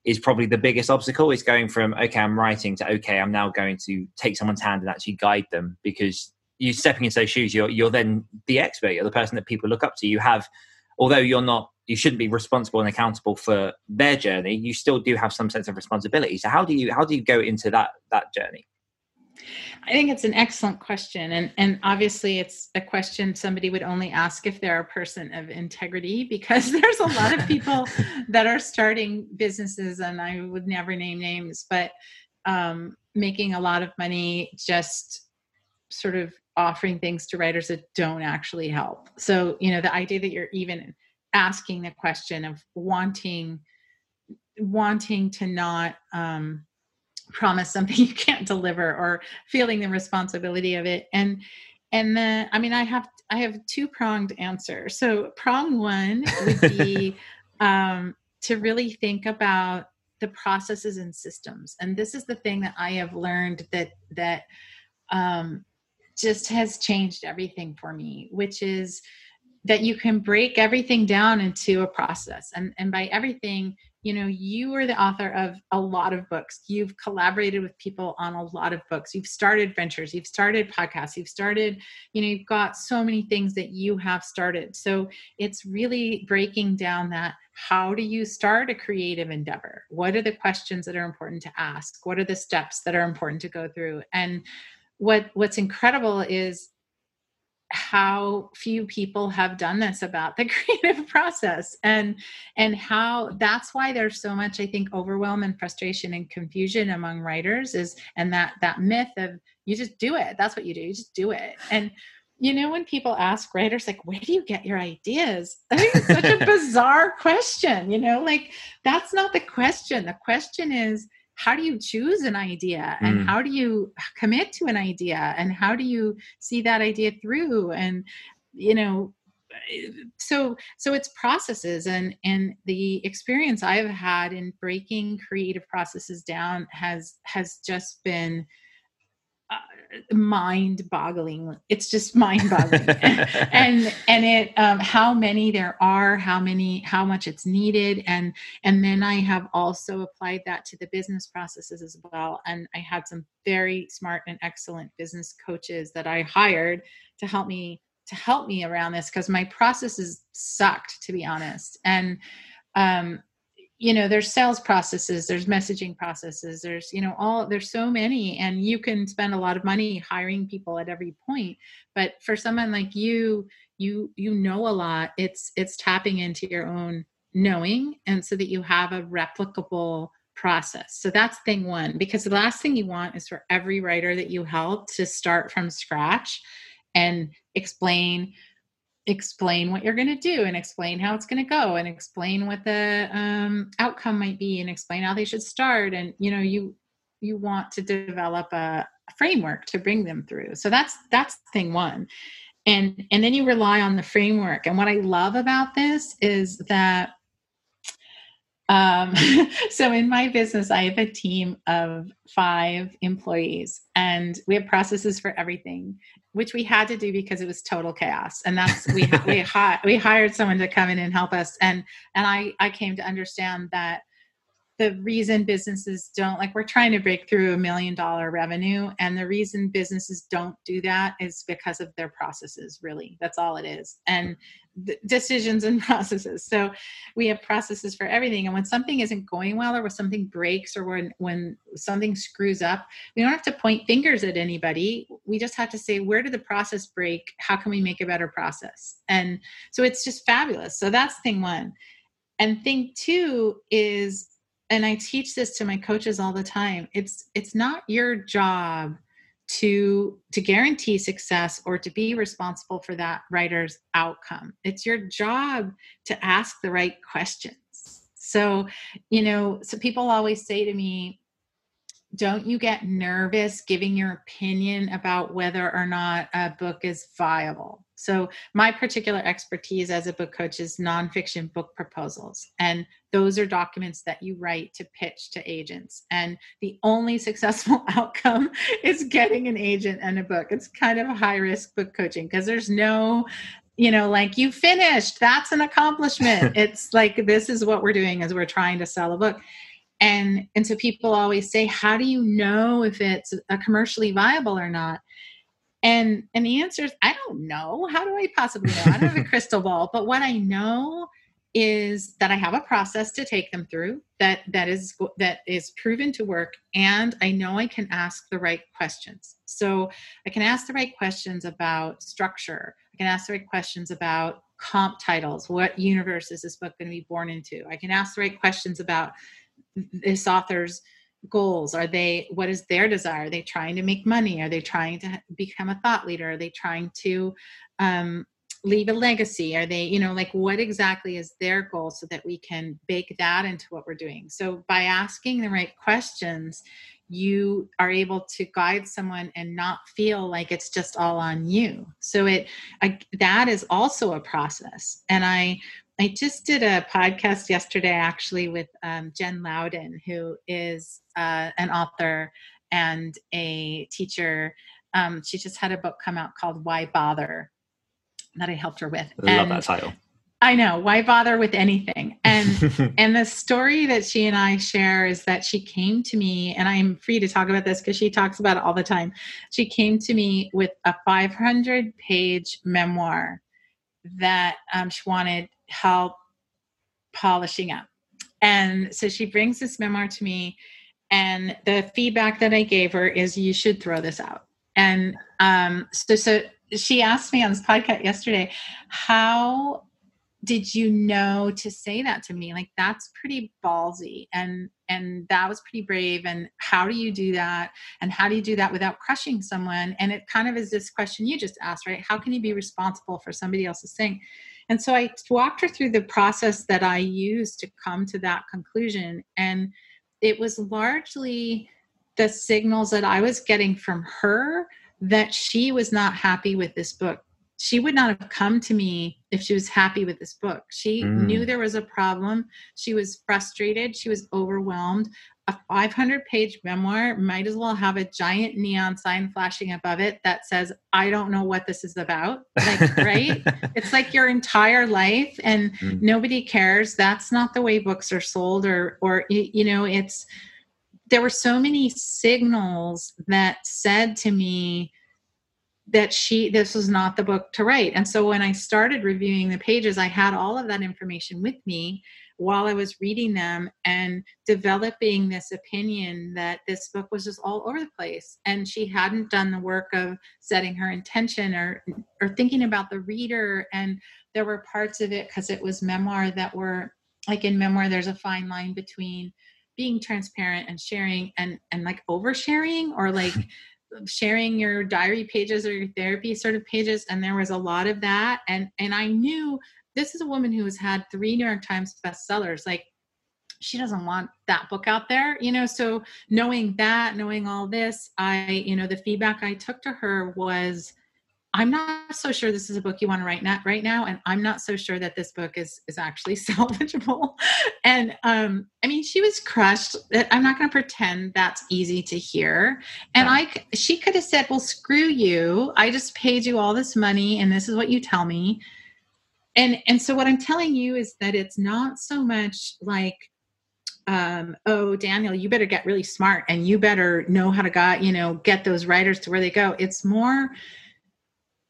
is probably the biggest obstacle is going from okay i'm writing to okay i'm now going to take someone's hand and actually guide them because you stepping into those shoes you're, you're then the expert you're the person that people look up to. You have although you're not you shouldn't be responsible and accountable for their journey you still do have some sense of responsibility so how do you how do you go into that that journey I think it's an excellent question. And, and obviously, it's a question somebody would only ask if they're a person of integrity, because there's a lot of people that are starting businesses, and I would never name names, but um, making a lot of money just sort of offering things to writers that don't actually help. So, you know, the idea that you're even asking the question of wanting wanting to not um, promise something you can't deliver or feeling the responsibility of it. And and then i mean i have i have two pronged answer so prong one would be um, to really think about the processes and systems. And this is the thing that i have learned that that um, just has changed everything for me which is that you can break everything down into a process. And and by everything you know you are the author of a lot of books. You've collaborated with people on a lot of books. You've started ventures. You've started podcasts. You've started you know you've got so many things that you have started. So it's really breaking down that how do you start a creative endeavor? What are the questions that are important to ask? What are the steps that are important to go through? And what what's incredible is how few people have done this about the creative process. And and how that's why there's so much i think overwhelm and frustration and confusion among writers is and that that myth of you just do it. That's what you do. You just do it. And you know when people ask writers like where do you get your ideas? I think it's such a bizarre question you know? Like that's not the question. The question is how do you choose an idea? And mm. how do you commit to an idea? And how do you see that idea through? And you know so so it's processes. And and the experience i've had in breaking creative processes down has has just been mind boggling it's just mind boggling and and it um, how many there are how many how much it's needed. And and then i have also applied that to the business processes as well. And i had some very smart and excellent business coaches that i hired to help me to help me around this because my processes sucked to be honest. And um you know there's sales processes there's messaging processes there's you know all there's so many and you can spend a lot of money hiring people at every point. But for someone like you you you know a lot it's it's tapping into your own knowing and so that you have a replicable process. So that's thing one because the last thing you want is for every writer that you help to start from scratch and explain explain what you're going to do and explain how it's going to go and explain what the um, outcome might be and explain how they should start and you know you you want to develop a, framework to bring them through. So that's that's thing one. And and then you rely on the framework. And what i love about this is that um, so in my business, I have a team of five employees, and we have processes for everything, which we had to do because it was total chaos. And that's we we hi- we hired someone to come in and help us, and and I I came to understand that the reason businesses don't like we're trying to break through a million dollar revenue and the reason businesses don't do that is because of their processes really. That's all it is. And decisions and processes. So we have processes for everything and when something isn't going well or when something breaks or when when something screws up we don't have to point fingers at anybody. We just have to say where did the process break? How can we make a better process? And so it's just fabulous. So that's thing one. And thing two is and i teach this to my coaches all the time it's it's not your job to to guarantee success or to be responsible for that writer's outcome. It's your job to ask the right questions. So you know so people always say to me don't you get nervous giving your opinion about whether or not a book is viable so, my particular expertise as a book coach is nonfiction book proposals. And those are documents that you write to pitch to agents. And the only successful outcome is getting an agent and a book. It's kind of a high risk book coaching because there's no you know like you finished that's an accomplishment it's like this is what we're doing as we're trying to sell a book and and so people always say how do you know if it's a commercially viable or not and and the answer is I don't know. How do I possibly know? I don't have a crystal ball, but what I know is that I have a process to take them through that that is that is proven to work and I know I can ask the right questions. So I can ask the right questions about structure. I can ask the right questions about comp titles. What universe is this book going to be born into? I can ask the right questions about this author's goals? Are they what is their desire? Are they trying to make money? Are they trying to become a thought leader? Are they trying to um, leave a legacy? Are they you know like what exactly is their goal so that we can bake that into what we're doing? So by asking the right questions you are able to guide someone and not feel like it's just all on you. So it I, that is also a process. And i I just did a podcast yesterday actually with um, Jen Louden, who is uh, an author and a teacher. Um, she just had a book come out called Why Bother that I helped her with. I love that title. I know why bother with anything. And and the story that she and I share is that she came to me and I'm free to talk about this because she talks about it all the time. She came to me with a 500 page memoir that um, she wanted help polishing up. And so she brings this memoir to me, and the feedback that I gave her is you should throw this out. And um, so, so she asked me on this podcast yesterday, how did you know to say that to me? Like that's pretty ballsy and and that was pretty brave and how do you do that? And how do you do that without crushing someone? And it kind of is this question you just asked right? How can you be responsible for somebody else's thing and so i walked her through the process that i used to come to that conclusion and it was largely the signals that i was getting from her that she was not happy with this book she would not have come to me if she was happy with this book. She mm. knew there was a problem. She was frustrated. She was overwhelmed. A 500 page memoir might as well have a giant neon sign flashing above it that says, I don't know what this is about. Like, right? It's like your entire life and mm. nobody cares. That's not the way books are sold, or, or, you know, it's, there were so many signals that said to me, that she this was not the book to write and so when i started reviewing the pages i had all of that information with me while i was reading them and developing this opinion that this book was just all over the place. And she hadn't done the work of setting her intention or or thinking about the reader. And there were parts of it because it was memoir that were like in memoir there's a fine line between being transparent and sharing and and like oversharing or like sharing your diary pages or your therapy sort of pages. And there was a lot of that. And and i knew this is a woman who has had three new york times bestsellers like she doesn't want that book out there you know so knowing that knowing all this i you know the feedback i took to her was I'm not so sure this is a book you want to write now, right now, and I'm not so sure that this book is is actually salvageable. And um, I mean, she was crushed. I'm not going to pretend that's easy to hear. And yeah. I, she could have said, "Well, screw you. I just paid you all this money, and this is what you tell me." And and so what I'm telling you is that it's not so much like um, oh daniel you better get really smart and you better know how to got you know get those writers to where they go. It's more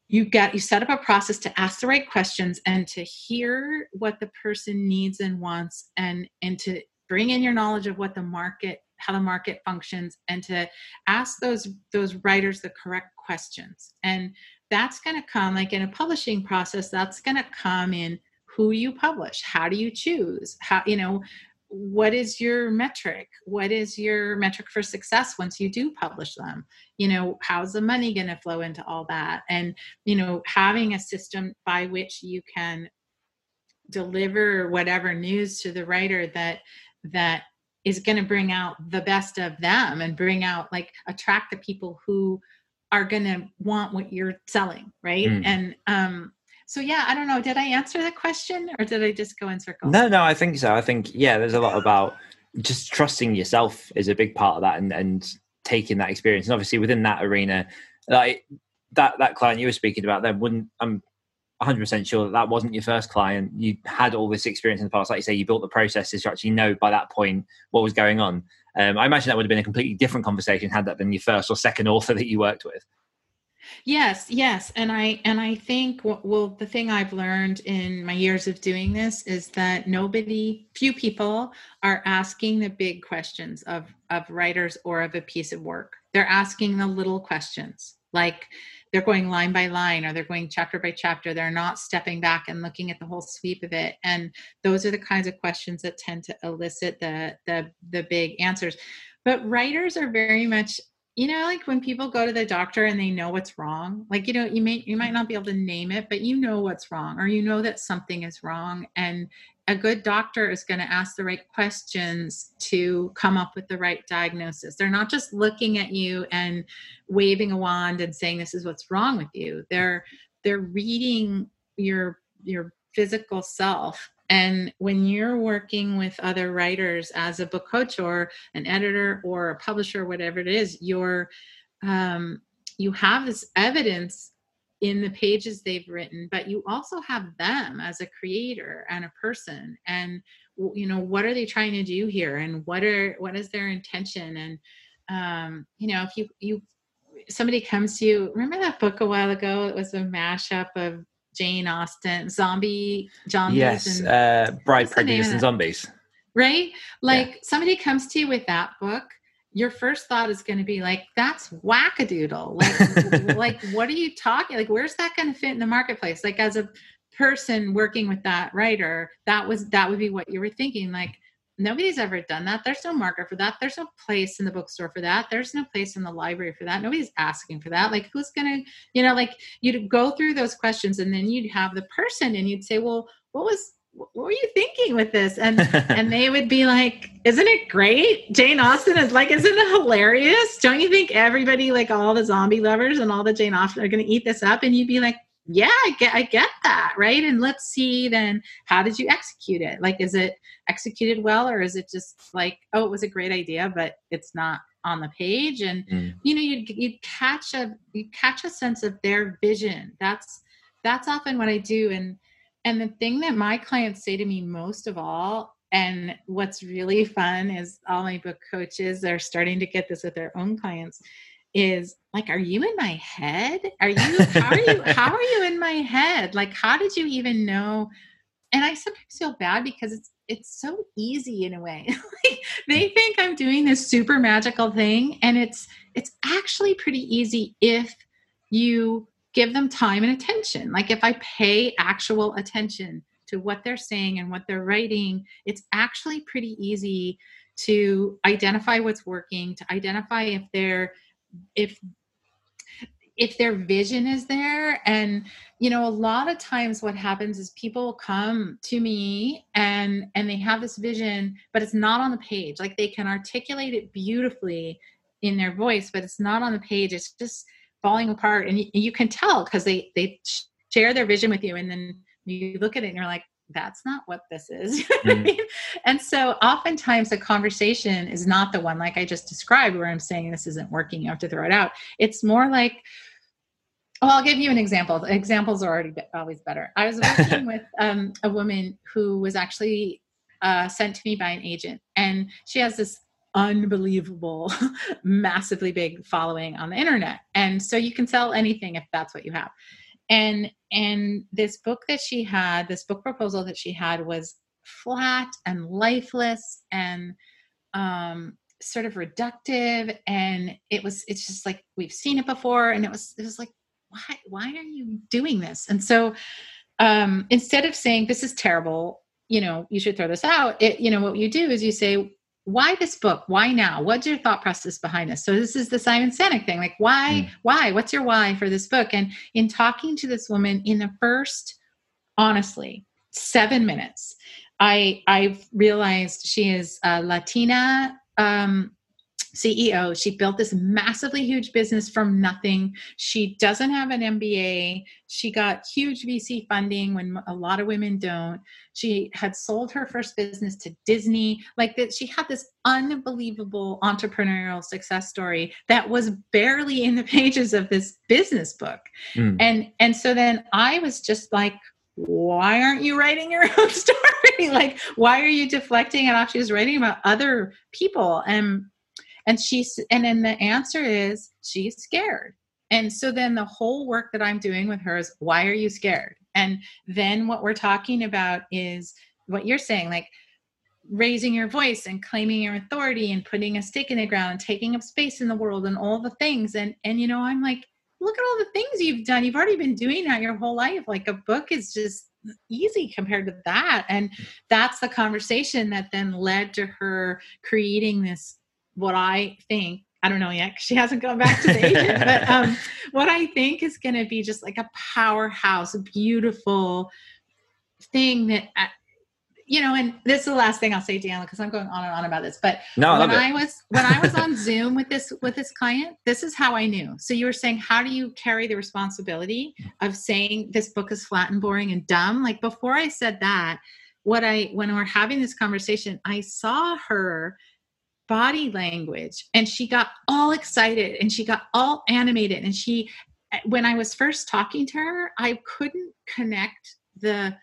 you get you set up a process to ask the right questions and to hear what the person needs and wants and and to bring in your knowledge of what the market how the market functions and to ask those those writers the correct questions. And that's going to come like in a publishing process that's going to come in who you publish how do you choose how you know what is your metric? What is your metric for success once you do publish them? You know how's the money going to flow into all that? And you know having a system by which you can deliver whatever news to the writer that that is going to bring out the best of them and bring out like attract the people who are going to want what you're selling right mm. and um so yeah, I don't know. Did I answer that question or did I just go in circles? No, no, I think so. I think yeah, there's a lot about just trusting yourself is a big part of that and and taking that experience. And obviously within that arena, like that that client you were speaking about, then wouldn't I'm 100% sure that that wasn't your first client. You had all this experience in the past. Like you say, you built the processes to actually know by that point what was going on. Um, I imagine that would have been a completely different conversation had that been your first or second author that you worked with. Yes, yes, and I and I think well the thing I've learned in my years of doing this is that nobody few people are asking the big questions of of writers or of a piece of work. They're asking the little questions. Like they're going line by line or they're going chapter by chapter. They're not stepping back and looking at the whole sweep of it. And those are the kinds of questions that tend to elicit the the the big answers. But writers are very much you know like when people go to the doctor and they know what's wrong like you know you may you might mm-hmm. not be able to name it but you know what's wrong or you know that something is wrong and a good doctor is going to ask the right questions to come up with the right diagnosis. They're not just looking at you and waving a wand and saying this is what's wrong with you. They're they're reading your your physical self and when you're working with other writers as a book coach or an editor or a publisher, whatever it is, you're um, you have this evidence in the pages they've written, but you also have them as a creator and a person. And you know what are they trying to do here, and what are what is their intention? And um, you know if you you somebody comes to you, remember that book a while ago? It was a mashup of Jane Austen, zombie zombies. Yes, and, uh, Pride, Prejudice, and Zombies. Right? Like yeah. somebody comes to you with that book, your first thought is going to be like, "That's wackadoodle." Like, like what are you talking? Like, where's that going to fit in the marketplace? Like, as a person working with that writer that was that would be what you were thinking like nobody's ever done that. There's no market for that. There's no place in the bookstore for that. There's no place in the library for that. Nobody's asking for that. Like who's gonna you know like you'd go through those questions and then you'd have the person and you'd say well what was what were you thinking with this? And and they would be like isn't it great? Jane austen is like isn't it hilarious? Don't you think everybody like all the zombie lovers and all the jane austen are going to eat this up? And you'd be like yeah I get, I get that right? And let's see then how did you execute it? Like is it executed well or is it just like oh it was a great idea but it's not on the page? And mm. you know you'd, you'd catch a you catch a sense of their vision. That's that's often what i do. And and the thing that my clients say to me most of all and what's really fun is all my book coaches are starting to get this with their own clients is like are you in my head? Are you how are you how are you in my head? Like how did you even know? And i sometimes feel bad because it's it's so easy in a way. Like they mm. think i'm doing this super magical thing and it's it's actually pretty easy if you give them time and attention. Like if i pay actual attention to what they're saying and what they're writing it's actually pretty easy to identify what's working to identify if they're if if their vision is there. And you know a lot of times what happens is people come to me and and they have this vision but it's not on the page. Like they can articulate it beautifully in their voice but it's not on the page. It's just falling apart. And you, you can tell because they they share their vision with you. And then you look at it and you're like that's not what this is. mm and so oftentimes the conversation is not the one like I just described where I'm saying this isn't working, you have to throw it out. It's more like, well, I'll give you an example. Examples are already always better. I was working with um, a woman who was actually uh, sent to me by an agent, and she has this unbelievable, massively big following on the internet. And so you can sell anything if that's what you have and and this book that she had this book proposal that she had was flat and lifeless and um sort of reductive. And it was it's just like we've seen it before. And it was it was like why why are you doing this? And so um instead of saying this is terrible you know you should throw this out it you know what you do is you say why this book? Why now? What's your thought process behind this? So this is the simon sinek thing like why mm. why? What's your why for this book? And in talking to this woman in the first honestly seven minutes i i've realized she is a latina um, CEO. She built this massively huge business from nothing. She doesn't have an MBA. She got huge VC funding when a lot of women don't. She had sold her first business to Disney. Like that, she had this unbelievable entrepreneurial success story that was barely in the pages of this business book. Mm. And and so then I was just like, why aren't you writing your own story? like, why are you deflecting it off? She was writing about other people and and she's and then the answer is she's scared. And so then the whole work that i'm doing with her is why are you scared? And then what we're talking about is what you're saying like raising your voice and claiming your authority and putting a stake in the ground and taking up space in the world and all the things. And and you know i'm like look at all the things you've done. You've already been doing that your whole life. Like a book is just easy compared to that. And that's the conversation that then led to her creating this what I think I don't know yet she hasn't gone back to the agent, but um, what I think is going to be just like a powerhouse, a beautiful thing that, uh, you know, and this is the last thing I'll say, Daniel, because I'm going on and on about this. But no, when I, I was when I was on Zoom with this with this client, this is how I knew. So you were saying, how do you carry the responsibility of saying this book is flat and boring and dumb? Like before I said that, what I when we're having this conversation, I saw her body language and she got all excited and she got all animated and she when i was first talking to her i couldn't connect the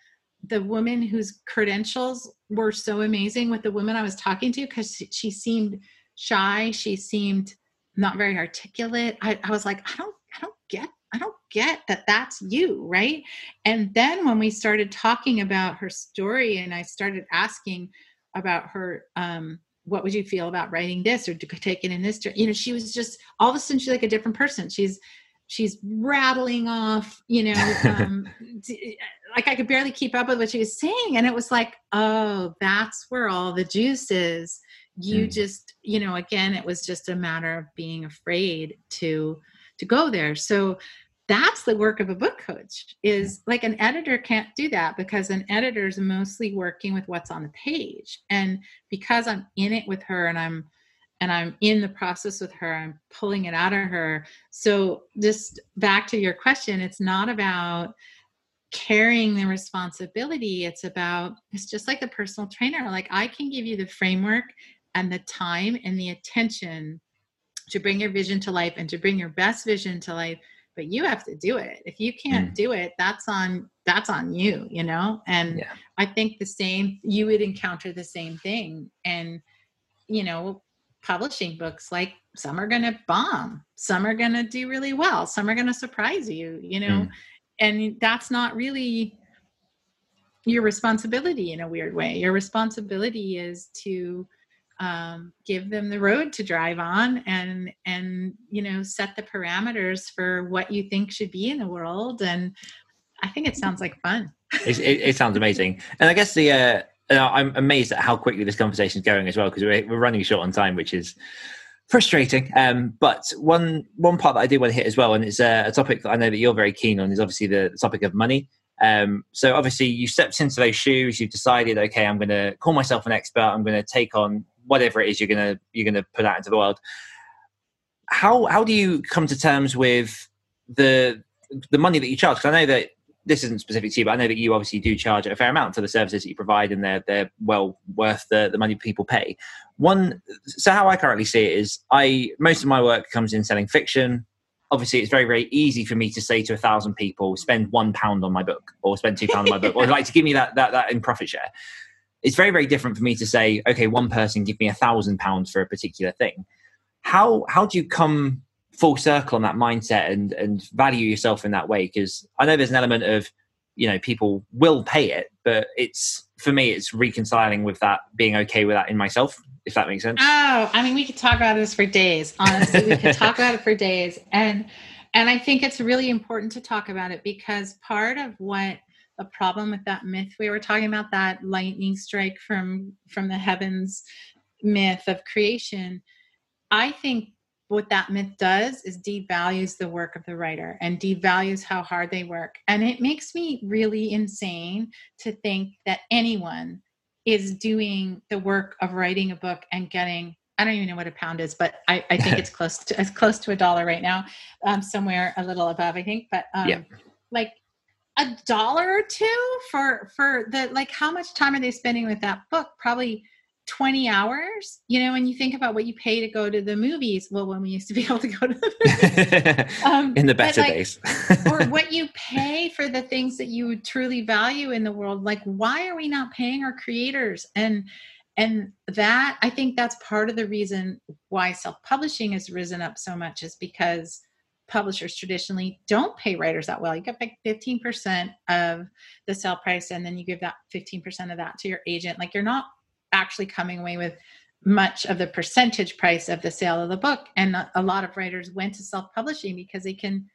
the woman whose credentials were so amazing with the woman i was talking to because she, seemed shy she seemed not very articulate. I, I was like i don't i don't get i don't get that that's you right? And then when we started talking about her story and i started asking about her um what would you feel about writing this or it in this you know she was just all of a sudden she's like a different person. She's she's rattling off you know um, like i could barely keep up with what she was saying. And it was like oh that's where all the juice is. You mm. just you know again it was just a matter of being afraid to to go there. So that's the work of a book coach is like an editor can't do that because an editor is mostly working with what's on the page. And because i'm in it with her and i'm and i'm in the process with her i'm pulling it out of her. So just back to your question it's not about carrying the responsibility. It's about it's just like a personal trainer. Like i can give you the framework and the time and the attention to bring your vision to life and to bring your best vision to life but you have to do it if you can't mm. do it that's on that's on you you know and yeah. i think the same you would encounter the same thing and you know publishing books like some are going to bomb some are going to do really well some are going to surprise you you know mm. and that's not really your responsibility in a weird way your responsibility is to um, give them the road to drive on and and you know set the parameters for what you think should be in the world. And i think it sounds like fun. It, it, it, sounds amazing. And i guess the uh, i'm amazed at how quickly this conversation is going as well because we're, we're running short on time which is frustrating. Um, but one one part that i do want to hit as well and it's a, a topic that i know that you're very keen on is obviously the, the topic of money. Um, so obviously you stepped into those shoes you've decided okay i'm going to call myself an expert. I'm going to take on whatever it is you're gonna you're gonna put out into the world. How how do you come to terms with the the money that you charge? Because I know that this isn't specific to you, but I know that you obviously do charge a fair amount for the services that you provide, and they're they're well worth the, the money people pay. One, so how I currently see it is, I most of my work comes in selling fiction. Obviously, it's very very easy for me to say to a thousand people, spend one pound on my book, or spend two pound on my book, or like to give me that that that in profit share it's very very different for me to say okay one person give me a thousand pounds for a particular thing. How how do you come full circle on that mindset and and value yourself in that way? Because i know there's an element of you know people will pay it but it's for me it's reconciling with that being okay with that in myself if that makes sense. Oh i mean we could talk about this for days. Honestly we could talk about it for days. And and i think it's really important to talk about it because part of what a problem with that myth we were talking about that lightning strike from from the heavens myth of creation i think what that myth does is devalues the work of the writer and devalues how hard they work and it makes me really insane to think that anyone is doing the work of writing a book and getting I don't even know what a pound is, but I, I think it's close to as close to a dollar right now, um, somewhere a little above, I think. But um, yeah. like a dollar or two for for the like how much time are they spending with that book? Probably 20 hours you know when you think about what you pay to go to the movies. Well when we used to be able to go to the movies. Um, in the better like, days. or what you pay for the things that you truly value in the world. Like why are we not paying our creators? And and that i think that's part of the reason why self-publishing has risen up so much is because publishers traditionally don't pay writers that well. You get like 15% of the sale price and then you give that 15% of that to your agent. Like you're not actually coming away with much of the percentage price of the sale of the book. And a lot of writers went to self publishing because they can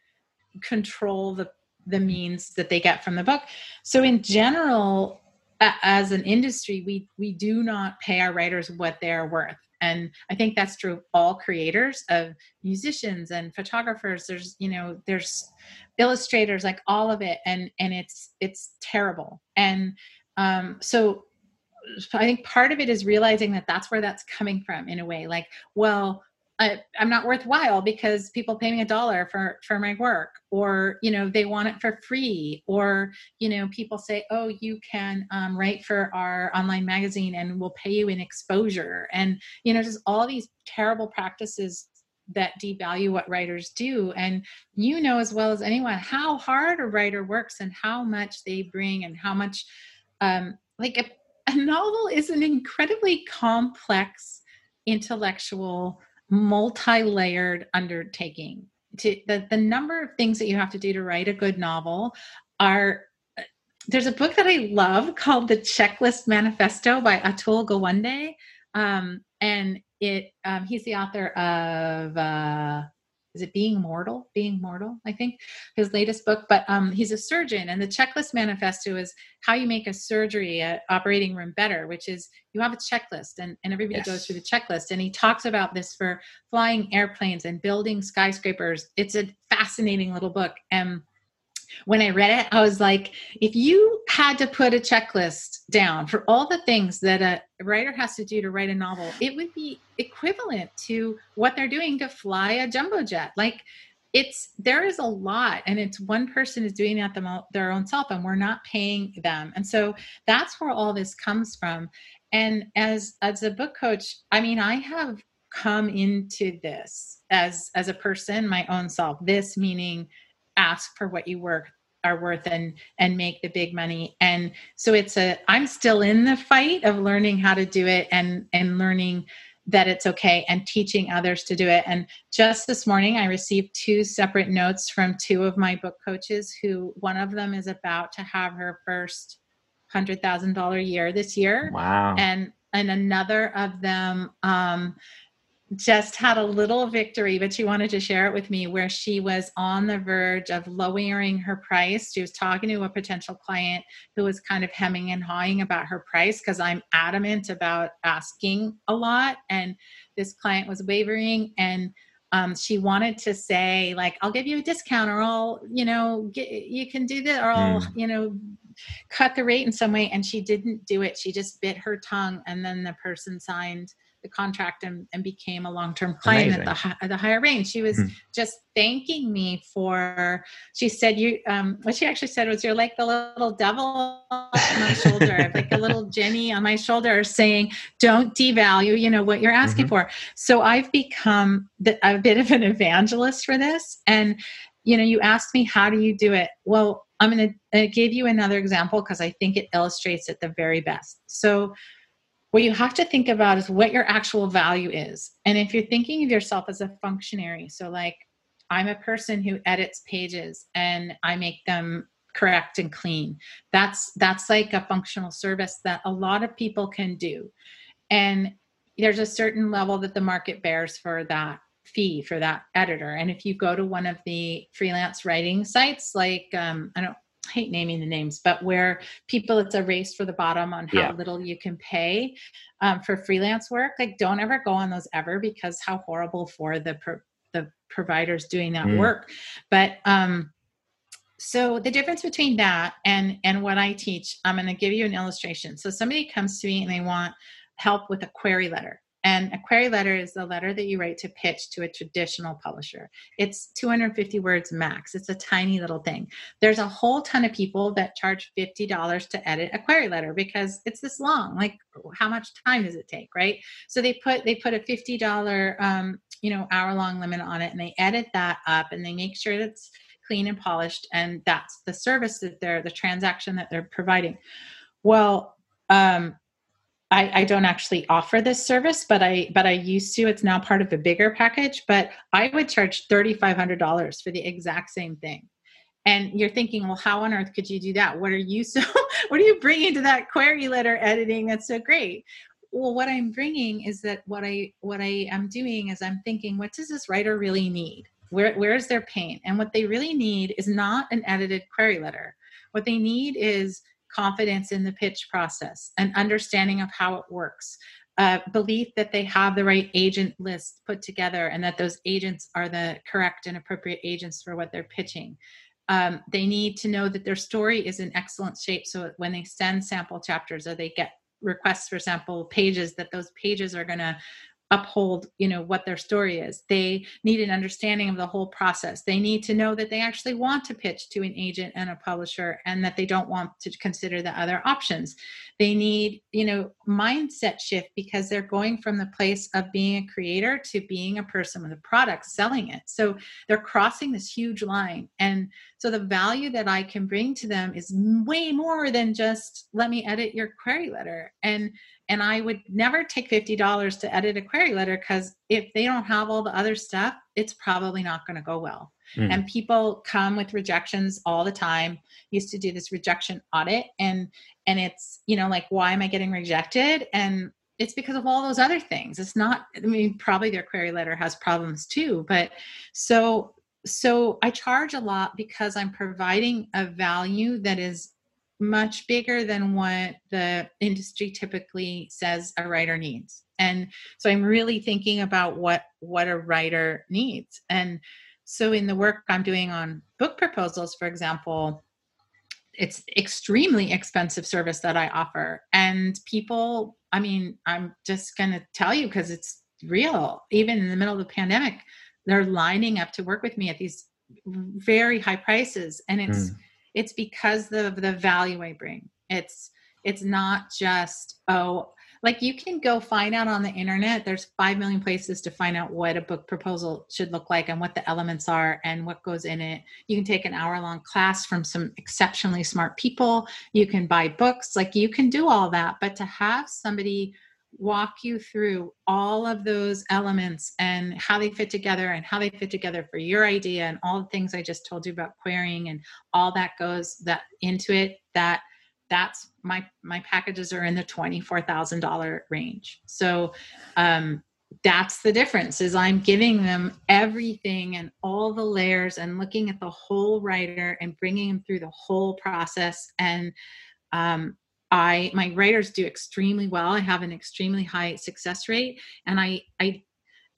control the the means that they get from the book. So in general, as an industry, we we do not pay our writers what they're worth. And i think that's true of all creators of musicians and photographers. There's you know there's illustrators like all of it and and it's it's terrible. And um so i think part of it is realizing that that's where that's coming from in a way. Like well I, am not worthwhile because people pay me a dollar for for my work or you know they want it for free or you know people say oh you can um, write for our online magazine and we'll pay you in exposure. And you know just all these terrible practices that devalue what writers do. And you know as well as anyone how hard a writer works and how much they bring and how much um, like a, a novel is an incredibly complex intellectual multi-layered undertaking. To the, the number of things that you have to do to write a good novel are there's a book that i love called the checklist manifesto by atul gawande um, and it um, he's the author of uh, is it being mortal? Being mortal i think his latest book. But um, he's a surgeon and the checklist manifesto is how you make a surgery a operating room better which is you have a checklist and, and everybody yes. goes through the checklist and he talks about this for flying airplanes and building skyscrapers. It's a fascinating little book and when I read it, I was like, if you had to put a checklist down for all the things that a writer has to do to write a novel, it would be equivalent to what they're doing to fly a jumbo jet. Like, it's there is a lot and it's one person is doing it them, their own self and we're not paying them. And so that's where all this comes from. And as as a book coach i mean i have come into this as as a person my own self. This meaning ask for what you work worth and and make the big money. And so it's a i'm still in the fight of learning how to do it and and learning that it's okay and teaching others to do it. And just this morning i received two separate notes from two of my book coaches who one of them is about to have her first $100000 year this year. Wow. And and another of them um just had a little victory, but she wanted to share it with me where she was on the verge of lowering her price. She was talking to a potential client who was kind of hemming and hawing about her price because I'm adamant about asking a lot. And this client was wavering and um, she wanted to say like i'll give you a discount or i'll you know get, you can do this or i'll mm. you know cut the rate in some way and she didn't do it she just bit her tongue and then the person signed the contract and, and became a long-term client at the, at the higher range. She was mm-hmm. just thanking me for, she said, you, um, what she actually said was, you're like the little devil on my shoulder, like a little Jennie on my shoulder saying, don't devalue, you know, what you're asking mm-hmm. for. So I've become the, a bit of an evangelist for this. And, you know, you asked me, how do you do it? Well, I'm going to uh, give you another example because I think it illustrates it the very best. So what you have to think about is what your actual value is. And if you're thinking of yourself as a functionary, so like I'm a person who edits pages and I make them correct and clean. That's that's like a functional service that a lot of people can do. And there's a certain level that the market bears for that fee for that editor. And if you go to one of the freelance writing sites like um, I don't hate naming the names, but where people it's a race for the bottom on how yeah. little you can pay um, for freelance work. Like, don't ever go on those ever because how horrible for the pro- the providers doing that mm. work. But um, so the difference between that and and what I teach, I'm going to give you an illustration. So somebody comes to me and they want help with a query letter. And a query letter is the letter that you write to pitch to a traditional publisher. It's 250 words max. It's a tiny little thing. There's a whole ton of people that charge $50 to edit a query letter because it's this long. Like how much time does it take, right? So they put they put a $50 um, you know, hour long limit on it and they edit that up and they make sure it's clean and polished and that's the service that they're the transaction that they're providing. Well, um, I, I, don't actually offer this service, but I but I used to. It's now part of a bigger package, but I would charge thirty five hundred dollars for the exact same thing. And you're thinking, well, how on earth could you do that? What are you so? what are you bringing to that query letter editing that's so great? Well, what I'm bringing is that what I what I am doing is I'm thinking, what does this writer really need? Where where is their pain? And what they really need is not an edited query letter. What they need is confidence in the pitch process, an understanding of how it works, a belief that they have the right agent list put together and that those agents are the correct and appropriate agents for what they're pitching. Um, they need to know that their story is in excellent shape so when they send sample chapters or they get requests for sample pages that those pages are going to uphold you know what their story is. They need an understanding of the whole process. They need to know that they actually want to pitch to an agent and a publisher and that they don't want to consider the other options. They need you know mindset shift because they're going from the place of being a creator to being a person with a product selling it. So they're crossing this huge line. And so the value that i can bring to them is way more than just let me edit your query letter. And and I would never take $50 to edit a query letter because if they don't have all the other stuff, it's probably not going to go well. Mm. And people come with rejections all the time. Used to do this rejection audit and and it's, you know, like why am I getting rejected? And it's because of all those other things it's not i mean probably their query letter has problems too but so so i charge a lot because i'm providing a value that is much bigger than what the industry typically says a writer needs. And so i'm really thinking about what what a writer needs. And so in the work i'm doing on book proposals for example it's extremely expensive service that i offer. And people i mean i'm just going to tell you because it's real. Even in the middle of the pandemic they're lining up to work with me at these very high prices. And it's mm. It's because of the value i bring. It's it's not just oh like you can go find out on the internet. There's 5 million places to find out what a book proposal should look like and what the elements are and what goes in it. You can take an hour long class from some exceptionally smart people. You can buy books. Like you can do all that. But to have somebody walk you through all of those elements and how they fit together and how they fit together for your idea and all the things I just told you about querying and all that goes that into it that that's my my packages are in the $24,000 range. So um that's the difference is i'm giving them everything and all the layers and looking at the whole writer and bringing them through the whole process and um, i my writers do extremely well i have an extremely high success rate and i i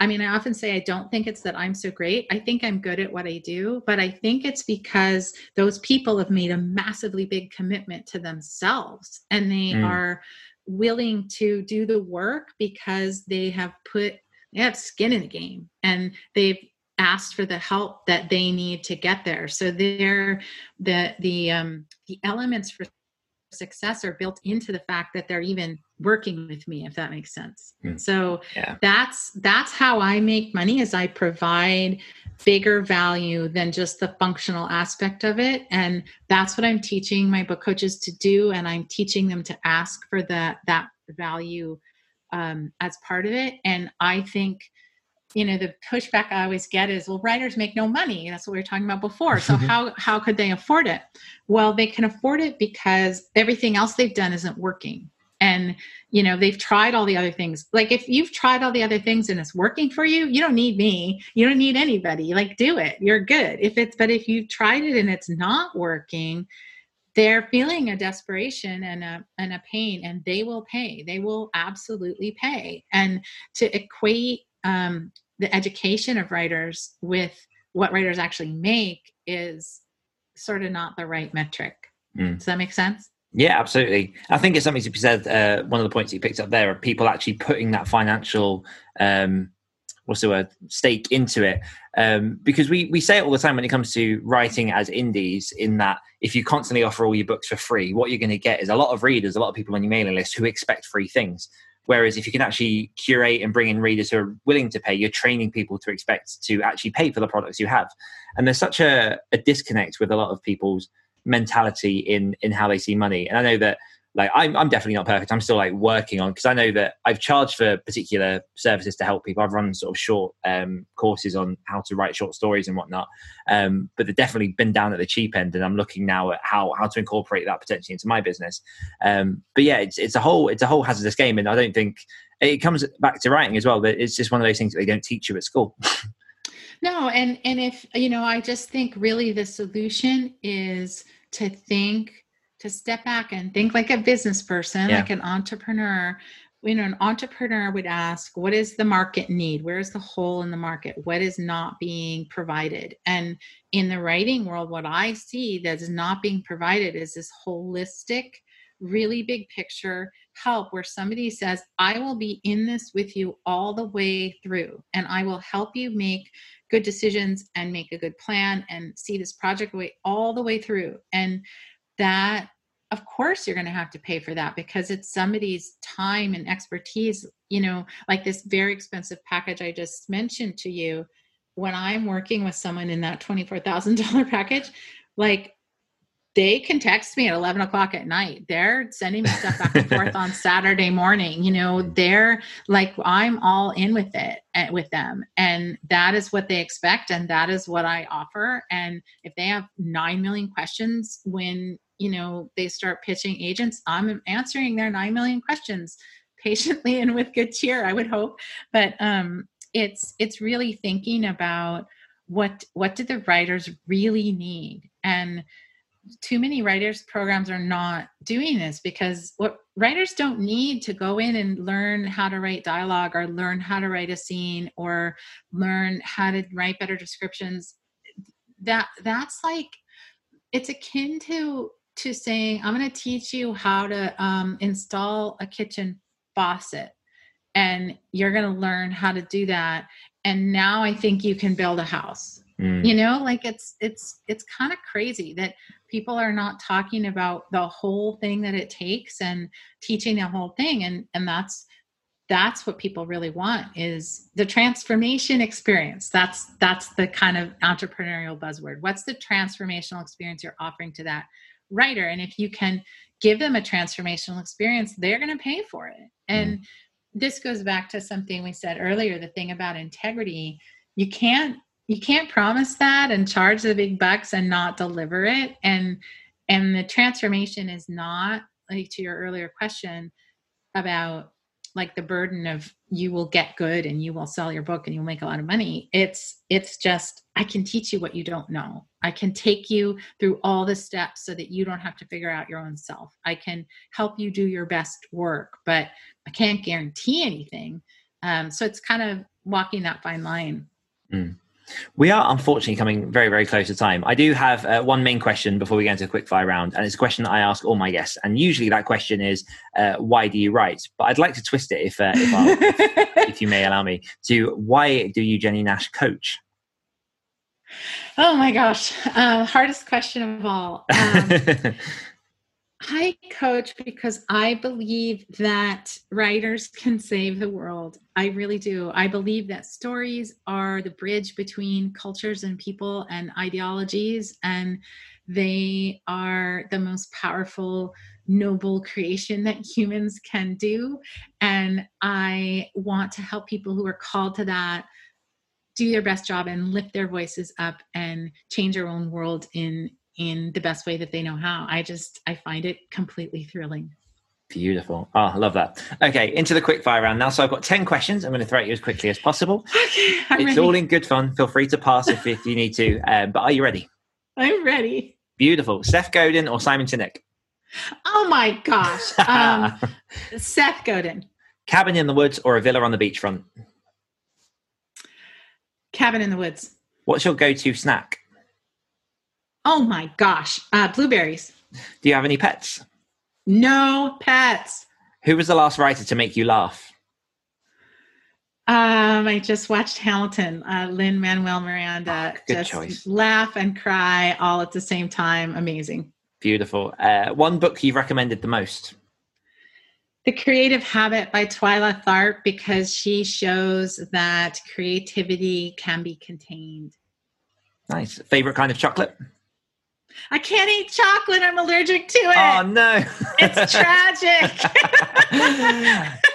I mean, I often say I don't think it's that I'm so great. I think I'm good at what I do, but I think it's because those people have made a massively big commitment to themselves and they mm. are willing to do the work because they have put they have skin in the game and they've asked for the help that they need to get there. So they're the the um the elements for success are built into the fact that they're even working with me if that makes sense mm. so yeah. that's that's how i make money is i provide bigger value than just the functional aspect of it and that's what i'm teaching my book coaches to do and i'm teaching them to ask for that that value um, as part of it and i think you know the pushback i always get is well writers make no money. That's what we were talking about before. So mm-hmm. how how could they afford it? Well they can afford it because everything else they've done isn't working. And you know they've tried all the other things. Like if you've tried all the other things and it's working for you you don't need me. You don't need anybody. Like do it. You're good. If it's but if you've tried it and it's not working they're feeling a desperation and a and a pain and they will pay. They will absolutely pay. And to equate um, the education of writers with what writers actually make is sort of not the right metric. Mm. Does that make sense? Yeah, absolutely. I think it's something to be said. Uh, one of the points you picked up there are people actually putting that financial, um, what's the word, stake into it. Um, because we, we say it all the time when it comes to writing as indies, in that if you constantly offer all your books for free, what you're going to get is a lot of readers, a lot of people on your mailing list who expect free things. Whereas if you can actually curate and bring in readers who are willing to pay, you're training people to expect to actually pay for the products you have. And there's such a, a disconnect with a lot of people's mentality in in how they see money. And I know that like I'm, I'm definitely not perfect. I'm still like working on because i know that i've charged for particular services to help people. I've run sort of short um, courses on how to write short stories and whatnot. Um, but they've definitely been down at the cheap end and i'm looking now at how how to incorporate that potentially into my business. Um, but yeah it's, it's a whole it's a whole hazardous game and i don't think it comes back to writing as well but it's just one of those things that they don't teach you at school. No and and if you know i just think really the solution is to think to step back and think like a business person, yeah. like an entrepreneur. You know, an entrepreneur would ask, what is the market need? Where's the hole in the market? What is not being provided? And in the writing world, what I see that is not being provided is this holistic, really big picture help where somebody says, I will be in this with you all the way through, and I will help you make good decisions and make a good plan and see this project way all the way through. And that of course you're going to have to pay for that because it's somebody's time and expertise. You know like this very expensive package i just mentioned to you when i'm working with someone in that $24000 package like they can text me at 11 o'clock at night. They're sending me stuff back and forth on saturday morning you know they're like i'm all in with it eh, with them. And that is what they expect and that is what i offer. And if they have 9 million questions when you know they start pitching agents i'm answering their 9 million questions patiently and with good cheer i would hope. But um it's it's really thinking about what what do the writers really need? And too many writers programs are not doing this because what writers don't need to go in and learn how to write dialogue or learn how to write a scene or learn how to write better descriptions. That that's like it's akin to to saying i'm going to teach you how to um, install a kitchen faucet and you're going to learn how to do that and now i think you can build a house. Mm. you know like it's it's it's kind of crazy that people are not talking about the whole thing that it takes and teaching the whole thing and and that's that's what people really want is the transformation experience. That's that's the kind of entrepreneurial buzzword. What's the transformational experience you're offering to that writer and if you can give them a transformational experience they're going to pay for it. And mm. this goes back to something we said earlier the thing about integrity. You can't you can't promise that and charge the big bucks and not deliver it. And and the transformation is not like to your earlier question about like the burden of you will get good and you will sell your book and you'll make a lot of money. It's it's just i can teach you what you don't know. I can take you through all the steps so that you don't have to figure out your own self. I can help you do your best work but i can't guarantee anything. Um, so it's kind of walking that fine line. Mm. We are unfortunately coming very, very close to time. I do have uh, one main question before we get into a quick fire round, and it's a question that I ask all my guests. And usually that question is, uh, "Why do you write?" But I'd like to twist it, if uh, if, if, if, you may allow me, to "Why do you, Jennie Nash, coach?" Oh my gosh, uh, hardest question of all. Um, I coach because I believe that writers can save the world. I really do. I believe that stories are the bridge between cultures and people and ideologies, and they are the most powerful, noble creation that humans can do. And I want to help people who are called to that do their best job and lift their voices up and change our own world in in the best way that they know how. I just I find it completely thrilling. Beautiful. Oh, I love that. Okay, into the quick fire round now. So I've got 10 questions. I'm going to throw at you as quickly as possible. Okay, I'm it's ready. all in good fun. Feel free to pass if, if you need to. Um, but are you ready? I'm ready. Beautiful. Seth Godin or Simon Sinek? Oh my gosh. Um, Seth Godin. Cabin in the woods or a villa on the beachfront? Cabin in the woods. What's your go to snack? Oh my gosh, uh, blueberries. Do you have any pets? No pets. Who was the last writer to make you laugh? Um, I just watched Hamilton. Uh, Lin Manuel Miranda. Good just choice. Laugh and cry all at the same time. Amazing. Beautiful. Uh, one book you've recommended the most? The Creative Habit by Twyla Tharp because she shows that creativity can be contained. Nice. Favorite kind of chocolate? I can't eat chocolate. I'm allergic to it. Oh no. it's tragic.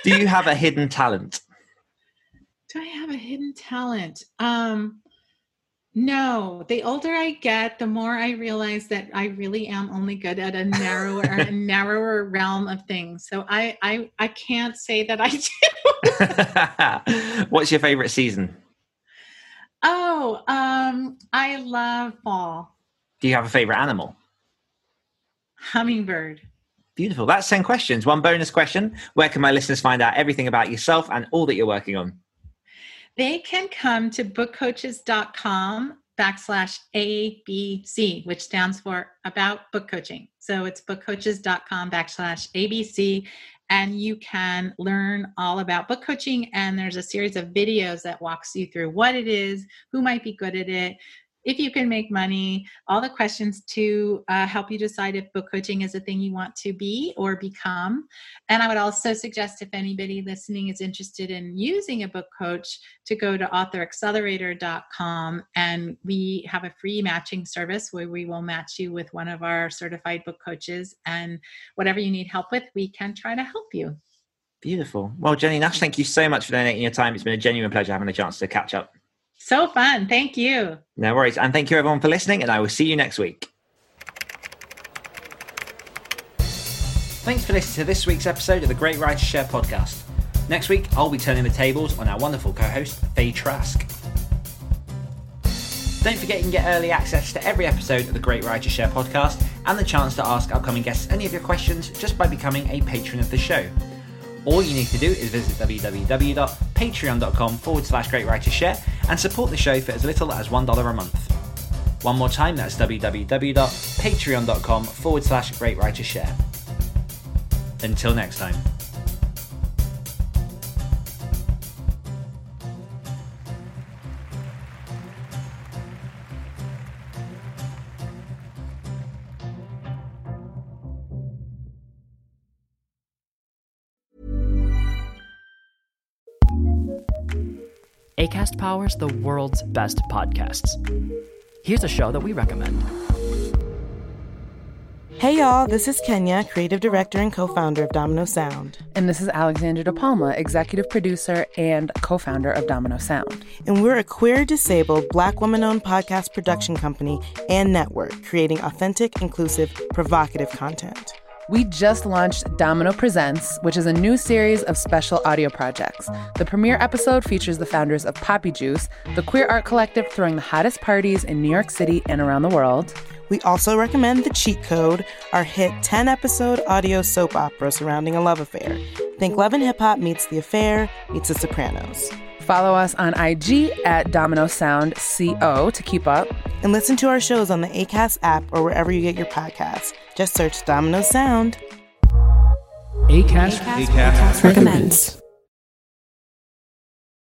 Do you have a hidden talent? Do I have a hidden talent? Um no. The older I get, the more I realize that I really am only good at a narrower a narrower realm of things. So I I I can't say that I do. What's your favorite season? Oh, um I love fall. Do you have a favorite animal? Hummingbird. Beautiful. That's 10 questions. One bonus question Where can my listeners find out everything about yourself and all that you're working on? They can come to bookcoaches.com backslash ABC, which stands for about book coaching. So it's bookcoaches.com backslash ABC. And you can learn all about book coaching. And there's a series of videos that walks you through what it is, who might be good at it, if you can make money, all the questions to uh, help you decide if book coaching is a thing you want to be or become. And I would also suggest if anybody listening is interested in using a book coach to go to authoraccelerator.com and we have a free matching service where we will match you with one of our certified book coaches and whatever you need help with, we can try to help you. Beautiful. Well, Jennie Nash, thank you so much for donating your time. It's been a genuine pleasure having a chance to catch up. So fun. Thank you. No worries. And thank you everyone for listening, and I will see you next week. Thanks for listening to this week's episode of the Great Writers Share podcast. Next week, I'll be turning the tables on our wonderful co host, Faye Trask. Don't forget you can get early access to every episode of the Great Writers Share podcast and the chance to ask upcoming guests any of your questions just by becoming a patron of the show. All you need to do is visit www.patreon.com forward slash Great Writers Share and support the show for as little as $1 a month. One more time, that's www.patreon.com forward slash Great Writers Share. Until next time. ACAST powers the world's best podcasts. Here's a show that we recommend. Hey y'all, this is Kenya, creative director and co founder of Domino Sound. And this is Alexandra De Palma, executive producer and co founder of Domino Sound. And we're a queer, disabled, black woman owned podcast production company and network creating authentic, inclusive, provocative content. We just launched Domino Presents, which is a new series of special audio projects. The premiere episode features the founders of Papi Juice, the queer art collective throwing the hottest parties in New York City and around the world. We also recommend The Cheat Code, our hit 10 episode audio soap opera surrounding a love affair. Think Love and Hip Hop meets The Affair meets The Sopranos. Follow us on IG at Domino Sound CO to keep up. And listen to our shows on the ACAST app or wherever you get your podcasts. Just search Domino Sound. ACAST, ACAST, ACAST recommends.